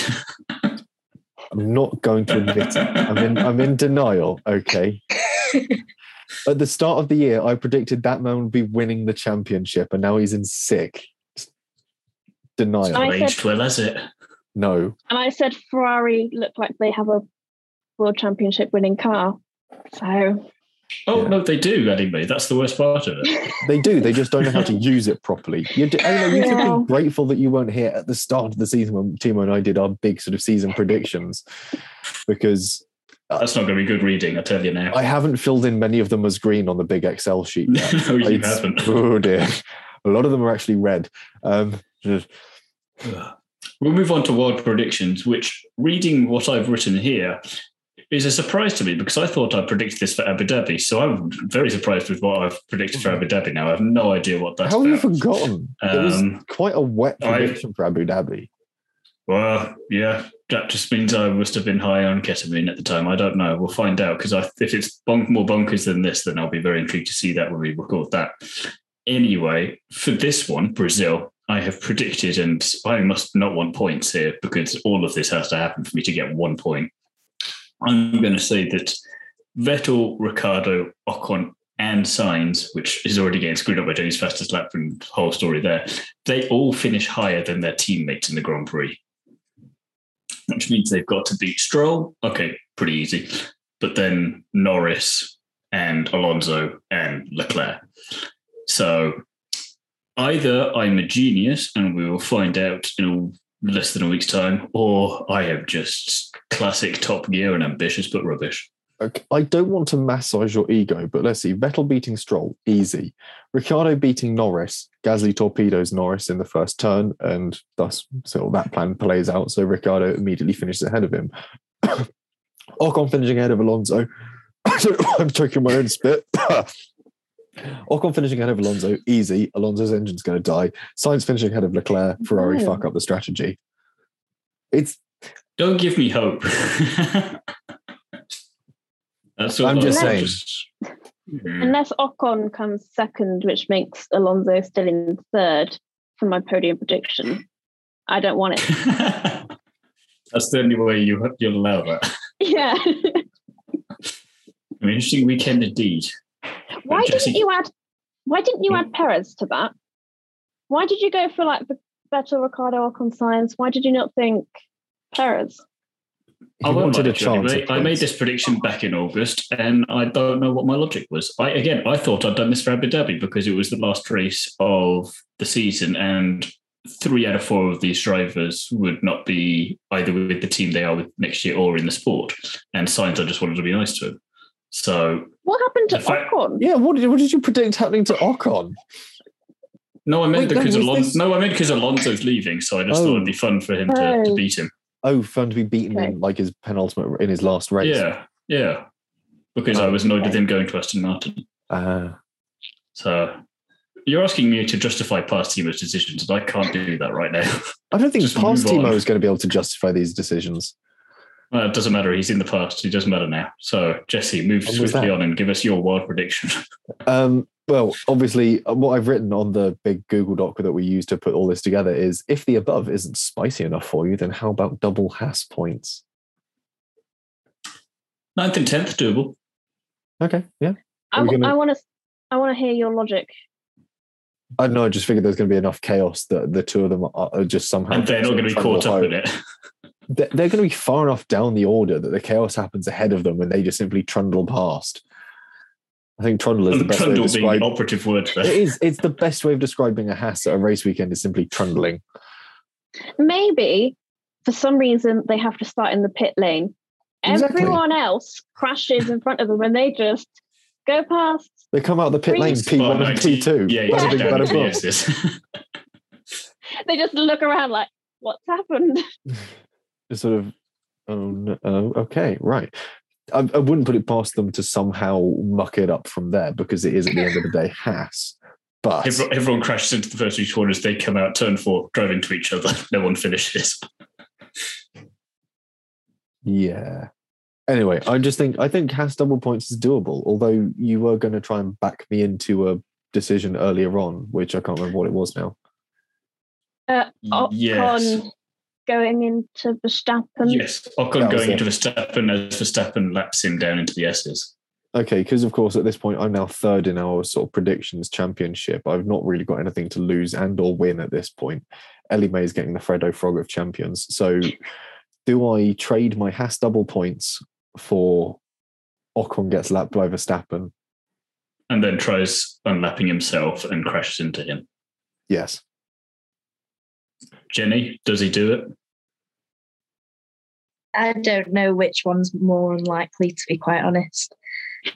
I'm not going to admit it. I'm in, I'm in denial, okay? At the start of the year, I predicted that man would be winning the championship, and now he's in sick. Denial. I Not said- aged well, has it? No. And I said Ferrari look like they have a world championship winning car. So Oh Yeah. no, they do anyway. That's the worst part of it. They do. They just don't know how to use it properly. You, do, I know, you should Yeah. be grateful that you weren't here at the start of the season when Thiemo and I did our big sort of season predictions, because That's not going to be good reading. I tell you now. I haven't filled in many of them as green on the big Excel sheet. Yet. no, you It's- haven't. Oh dear. A lot of them are actually red. Um, just- We'll move on to world predictions, which reading what I've written here is a surprise to me because I thought I predicted this for Abu Dhabi. So I'm very surprised with what I've predicted for Abu Dhabi now. I have no idea what that's how have you forgotten? it was Um, quite a wet I- prediction for Abu Dhabi. Well, yeah, that just means I must have been high on ketamine at the time. I don't know. We'll find out because if it's bonk, more bonkers than this, then I'll be very intrigued to see that when we record that. Anyway, for this one, Brazil, I have predicted, and I must not want points here because all of this has to happen for me to get one point. I'm going to say that Vettel, Ricciardo, Ocon, and Sainz, which is already getting screwed up by Jenny's fastest lap and the whole story there, they all finish higher than their teammates in the Grand Prix which means they've got to beat Stroll. Okay, pretty easy. But then Norris and Alonso and Leclerc. So either I'm a genius and we will find out in less than a week's time, or I am just classic Top Gear and ambitious but rubbish. I don't want to massage your ego, but let's see. Vettel beating Stroll, easy. Ricciardo beating Norris. Gasly torpedoes Norris in the first turn, and thus so that plan plays out. So Ricciardo immediately finishes ahead of him. Ocon finishing ahead of Alonso. I'm taking my own spit. Ocon finishing ahead of Alonso, easy. Alonso's engine's going to die. Sainz finishing ahead of Leclerc. Ferrari No. fuck oh. up the strategy. It's Don't give me hope. That's all I'm just I'll saying. Unless Ocon comes second, which makes Alonso still in third for my podium prediction, I don't want it. That's the only way you, you'll allow that. yeah. An interesting weekend indeed. Why Jesse- didn't you add? Why didn't you add mm. Perez to that? Why did you go for like the Vettel, Ricciardo, Ocon, Sainz? Why did you not think Perez? I wanted a to you chance. at I made this prediction back in August, and I don't know what my logic was. I again, I thought I'd done this for Abu Dhabi because it was the last race of the season, and three out of four of these drivers would not be either with the team they are with next year or in the sport. And Sainz, I just wanted to be nice to him. So What happened to The fact- Ocon? Yeah, what did, what did you predict happening to Ocon? no, I meant Wait, because was Alonso. this- No, I meant because Alonso's leaving, so I just Oh. thought it'd be fun for him to, to Oh. beat him. Oh, fun to be beaten Okay. in like his penultimate in his last race. Yeah, yeah. Because I Oh, was annoyed with him going to Aston Martin. Uh, So you're asking me to justify past Thiemo's decisions, and I can't do that right now. I don't think Just past move. Thiemo is going to be able to justify these decisions. Well, it doesn't matter. He's in the past. It doesn't matter now. So Jesse, move When swiftly on and give us your wild prediction. Um, well, obviously, uh, what I've written on the big Google Doc that we use to put all this together is if the above isn't spicy enough for you, then how about double Haas points? Ninth and tenth doable. Okay, yeah. I, gonna- want to. I want to hear your logic. I don't know. I just figured there's going to be enough chaos that the two of them are are just somehow. And they're not going to be caught up in it. They're they're going to be far enough down the order that the chaos happens ahead of them and they just simply trundle past. I think trundle is the And best way to trundle being describe operative word It there. is. It's the best way of describing a Haas at a race weekend is simply trundling. Maybe for some reason they have to start in the pit lane, Exactly. Everyone else crashes in front of them and they just go past. They come out of the pit lane P1 and P2. Yeah, Bada yeah. bada into the They just look around like, what's happened? It's sort of, oh, no, oh, okay, right. I, I wouldn't put it past them to somehow muck it up from there because it is at the end of the day Haas. But Everyone, everyone crashes into the first two corners. They come out, turn four, drive into each other. No one finishes. yeah. Anyway, I just think I think Haas double points is doable. Although you were going to try and back me into a decision earlier on, which I can't remember what it was now. Uh, Ocon yes. Going into Verstappen. Yes. Ocon That was going it. into Verstappen as Verstappen laps him down into the S's. Okay, because of course at this point I'm now third in our sort of predictions championship. I've not really got anything to lose and or win at this point. Ellie May is getting the Freddo Frog of champions. So do I trade my Haas double points for Ocon gets lapped by Verstappen? And then tries unlapping himself and crashes into him. Yes. Jenny, does he do it? I don't know which one's more unlikely, to be quite honest.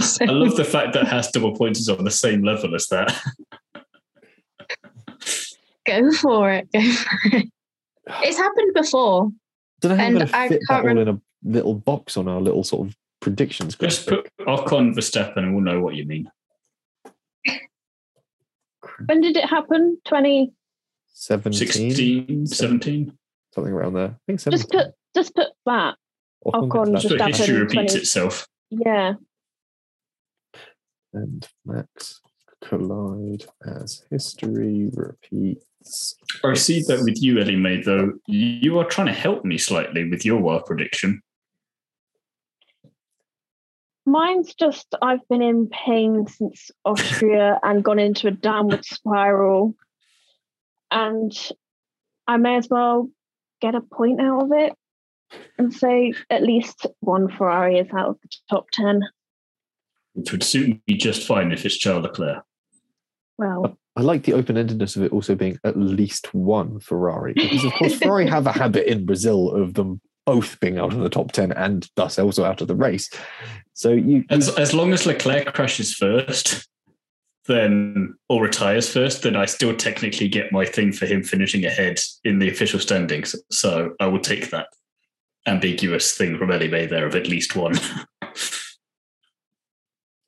So- I love the fact that Haas double points is on the same level as that. go for it. Go for it. It's happened before. Don't know how I'm And to I fit that can't all in a little box on our little sort of predictions. Just graphic. put Ocon Verstappen and we'll know what you mean. When did it happen? 20. 17, 16, 17. something around there. I think 17. Just put just put that. Ocon Ocon gets So lapped Verstappen history repeats 20. itself. Yeah. and Max collide as history repeats. I see that with you, Ellie May, though, you are trying to help me slightly with your wild prediction. Mine's just I've been in pain since Austria and gone into a downward spiral. And I may as well get a point out of it and say at least one Ferrari is out of the top 10. Which would suit me just fine if it's Charles Leclerc. Well, I like the open endedness of it also being at least one Ferrari. Because, of course, Ferrari have a habit in Brazil of them both being out of the top 10 and thus also out of the race. So you, you As, as long as Leclerc crashes first, then or retires first, then I still technically get my thing for him finishing ahead in the official standings. So I will take that ambiguous thing from Ellie May there of at least one.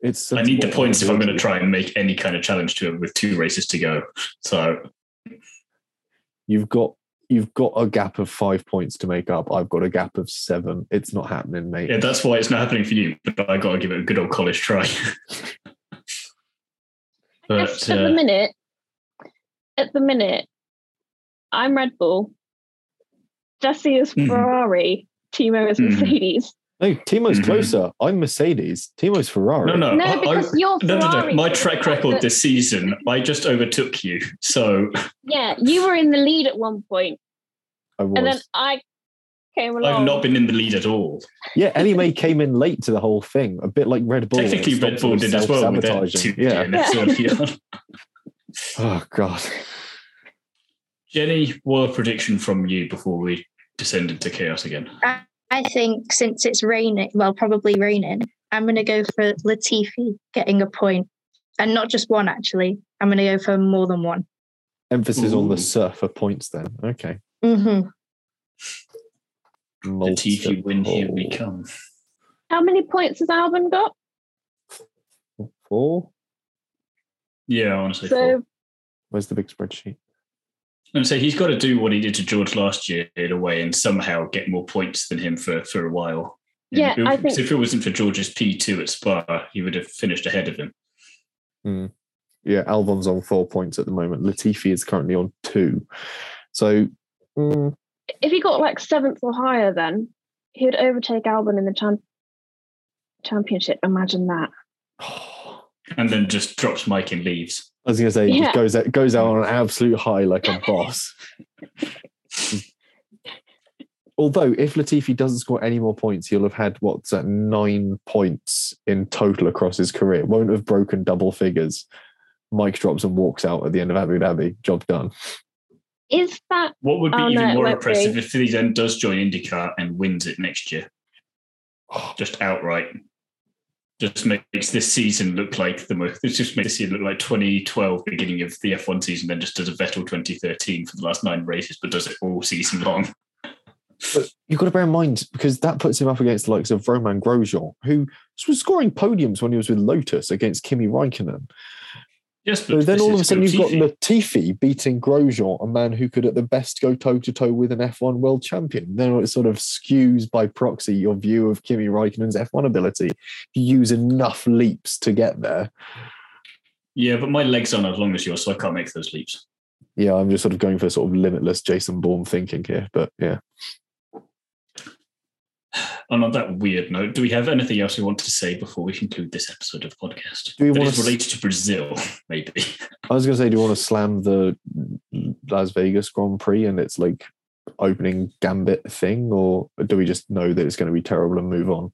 it's I need the points if I'm going to try and make any kind of challenge to him with two races to go. So You've got you've got a gap of five points to make up. I've got a gap of seven. It's not happening, mate. yeah, that's why it's not happening for you. But I got to give it a good old college try. I guess but at the uh, minute, at the minute, I'm Red Bull. Jesse is Mhm. Ferrari. Thiemo is Mhm. Mercedes. No, Thiemo's Mhm. closer. I'm Mercedes. Thiemo's Ferrari. no, no, No, I- I- because you're no, no, no. Ferrari. My track record that- this season, I just overtook you. So Yeah, you were in the lead at one point, I was. and then I came along. I've not been in the lead at all. Yeah, Ellie May came in late to the whole thing, a bit like Red Bull. when it Technically, Red Bull did as well with their two Yeah. DNFs early on. Oh God. Jenny, what a prediction from you before we descend into chaos again? I think since it's raining, well, probably raining, I'm going to go for Latifi getting a point, and not just one actually. I'm going to go for more than one. Emphasis on the surfer points. Then okay. Mm-hmm. The TV win here we come. How many points has Albon got? Four. Yeah, I want to say So four. Where's the big spreadsheet? And so he's got to do what he did to George last year in a way and somehow get more points than him for, for a while. Yeah, if it, I think- if it wasn't for George's P2 at Spa, he would have finished ahead of him. Yeah, Albon's on four points at the moment. Latifi is currently on two. So mm, if he got like seventh or higher, then he would overtake Albon in the champ- championship. Imagine that. And then just drops mic and leaves. I was going to say, he Yeah. just goes out, goes out on an absolute high like a boss. Although, if Latifi doesn't score any more points, he'll have had what's at nine points in total across his career. Won't have broken double figures. mic drops and walks out at the end of Abu Dhabi. Job done. Is that What would be Oh, even no, more impressive be. if he then does join IndyCar and wins it next year? Oh. Just outright. Just makes this season look like the most. It just makes this season look like 2012, beginning of the F1 season, then just does a Vettel 2013 for the last nine races, but does it all season long. But you've got to bear in mind because that puts him up against the likes of Romain Grosjean, who was scoring podiums when he was with Lotus against Kimi Raikkonen. Yes, So but then all of a sudden you've got Latifi. Beating Grosjean, a man who could at the best go toe to toe with an F1 world champion. Then it sort of skews by proxy your view of Kimi Raikkonen's F1 ability. You use enough leaps to get there. Yeah, but my legs aren't as long as yours, so I can't make those leaps. Yeah, I'm just sort of going for sort of limitless Jason Bourne thinking here. But yeah. And on that weird note, do we have anything else we want to say before we conclude this episode of podcast? Do we that want is to s- related to Brazil, maybe. I was going to say, do you want to slam the Las Vegas Grand Prix and its like opening gambit thing, or do we just know that it's going to be terrible and move on?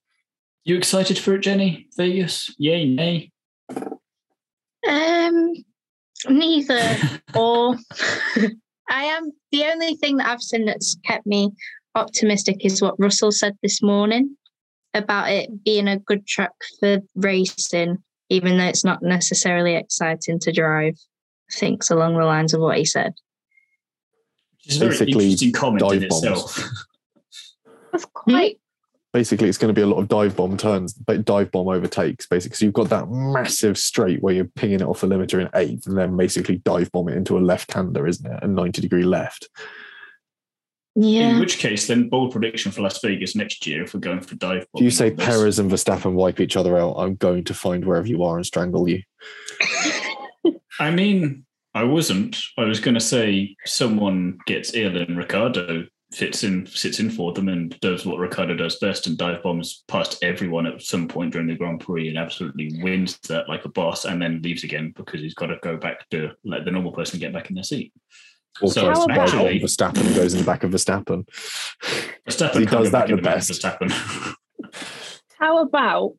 You excited for it, Jenny? Vegas? Yay, nay. Um, neither or. I am the only thing that I've seen that's kept me optimistic is what Russell said this morning about it being a good track for racing, even though it's not necessarily exciting to drive. I think it's along the lines of what he said. It's a very Basically, interesting comment in dive bombs. itself. was quite Basically, it's going to be a lot of dive bomb turns, but dive bomb overtakes. Basically, so you've got that massive straight where you're pinging it off the limiter in eighth, and then basically dive bomb it into a left hander, isn't it? A ninety degree left. In which case, then bold prediction for Las Vegas next year if we're going for dive. Bombs. If you say bombing this. Perez and Verstappen wipe each other out, I'm going to find wherever you are and strangle you. I mean, I wasn't. I was going to say someone gets ill and Ricciardo fits in, sits in for them and does what Ricciardo does best and dive bombs past everyone at some point during the Grand Prix and absolutely wins that like a boss and then leaves again because he's got to go back to let the normal person get back in their seat. Or So tries to dive bomb actually- Verstappen and goes in the back of Verstappen. Verstappen He can't does that the best. Verstappen. How about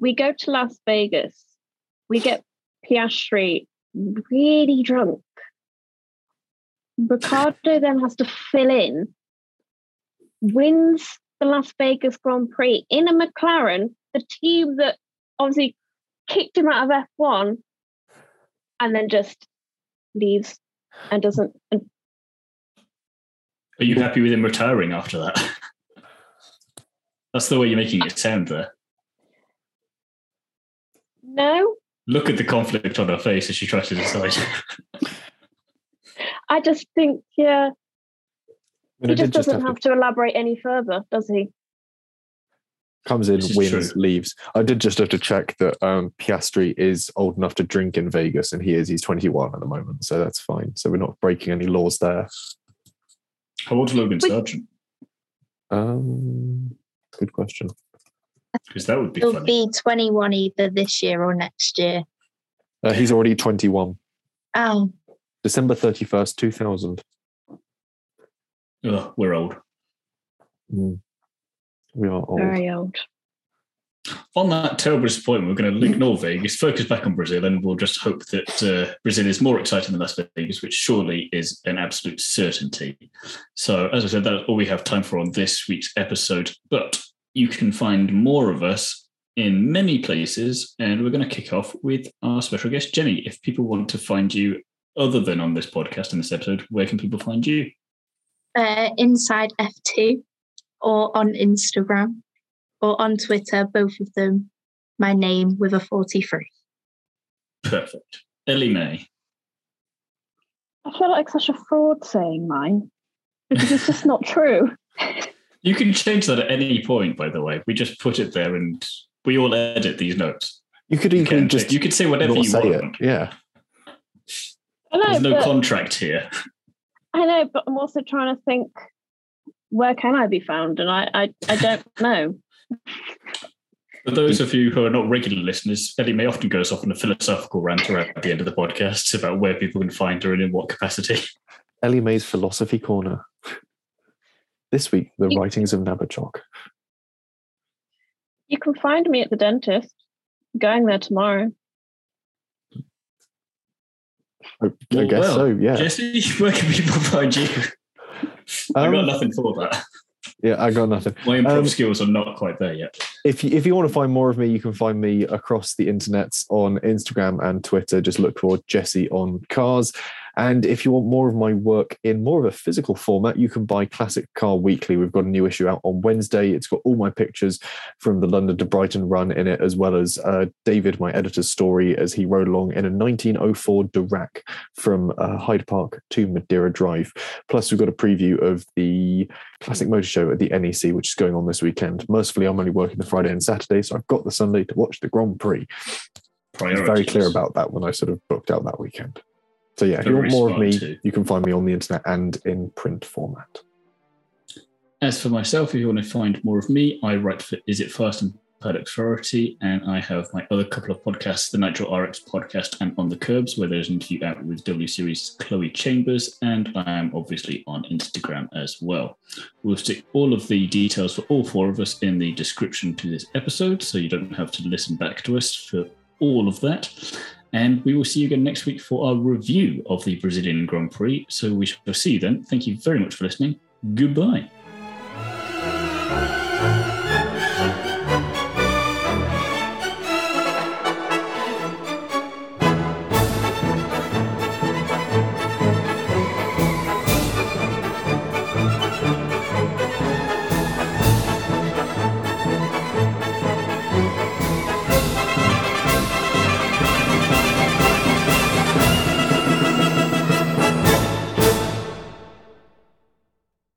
we go to Las Vegas, we get Piastri really drunk. Ricciardo then has to fill in, wins the Las Vegas Grand Prix in a McLaren, the team that obviously kicked him out of F1, and then just leaves and doesn't. And Are you happy with him retiring after that? That's the way you're making it sound there. no, Look at the conflict on her face as she tries to decide. I just think, yeah, And he just doesn't have have to to elaborate any further, does he? Comes in, wins, true. leaves. I did just have to check that um, Piastri is old enough to drink in Vegas, and he is. He's 21 at the moment, so that's fine. So we're not breaking any laws there. How old's Logan Wait. Sargent? Um, good question. Because that would be He'll funny. be 21 either this year or next year. Uh, he's already 21. Oh, December 31st, 2000. Ugh, we're old. Mm. We are old. Very old. On that terrible disappointment, we're going to ignore Vegas, focus back on Brazil, and we'll just hope that uh, Brazil is more exciting than Las Vegas, which surely is an absolute certainty. So, as I said, that's all we have time for on this week's episode. But you can find more of us in many places, and we're going to kick off with our special guest, Jenny. If people want to find you other than on this podcast and this episode, where can people find you? uh, inside F2 or on Instagram or on Twitter, both of them, my name with a 43. Perfect. Ellie May. I feel like such a fraud saying mine because it's just not true. You can change that at any point, by the way. We just put it there and we all edit these notes. You could You, can just you could say whatever you say want. it. Yeah. I know, There's no but, contract here. I know, but I'm also trying to think where can I be found, and I, I, I don't know. For those of you who are not regular listeners, Ellie May often goes off on a philosophical rant at the end of the podcast about where people can find her and in what capacity. Ellie May's Philosophy Corner. This week, the You- writings of Nabokov. You can find me at the dentist. Going there tomorrow. I, I guess well, so. Yeah. Jesse, where can people find you? I got Um, nothing for that. yeah, I got nothing. My improv um, skills are not quite there yet. if you, if you want to find more of me, you can find me across the internet on Instagram and Twitter. Just look for Jesse on Cars. And if you want more of my work in more of a physical format, you can buy Classic Car Weekly. We've got a new issue out on Wednesday. It's got all my pictures from the London to Brighton run in it, as well as uh, David, my editor's story, as he rode along in a 1904 Darracq from uh, Hyde Park to Madeira Drive. Plus, we've got a preview of the Classic Motor Show at the NEC, which is going on this weekend. Mercifully, I'm only working the Friday and Saturday, so I've got the Sunday to watch the Grand Prix. I was very clear about that when I sort of booked out that weekend. So yeah, if you want more of me, too. you can find me on the internet and in print format. As for myself, if you want to find more of me, I write for Is It Fast and Paddock Sorority, and I have my other couple of podcasts, the Nitro RX podcast and On the Kerbs, where there's an interview out with W Series Chloe Chambers, and I am obviously on Instagram as well. We'll stick all of the details for all four of us in the description to this episode, so you don't have to listen back to us for all of that. And we will see you again next week for our review of the Brazilian Grand Prix. So we shall see you then. Thank you very much for listening. Goodbye.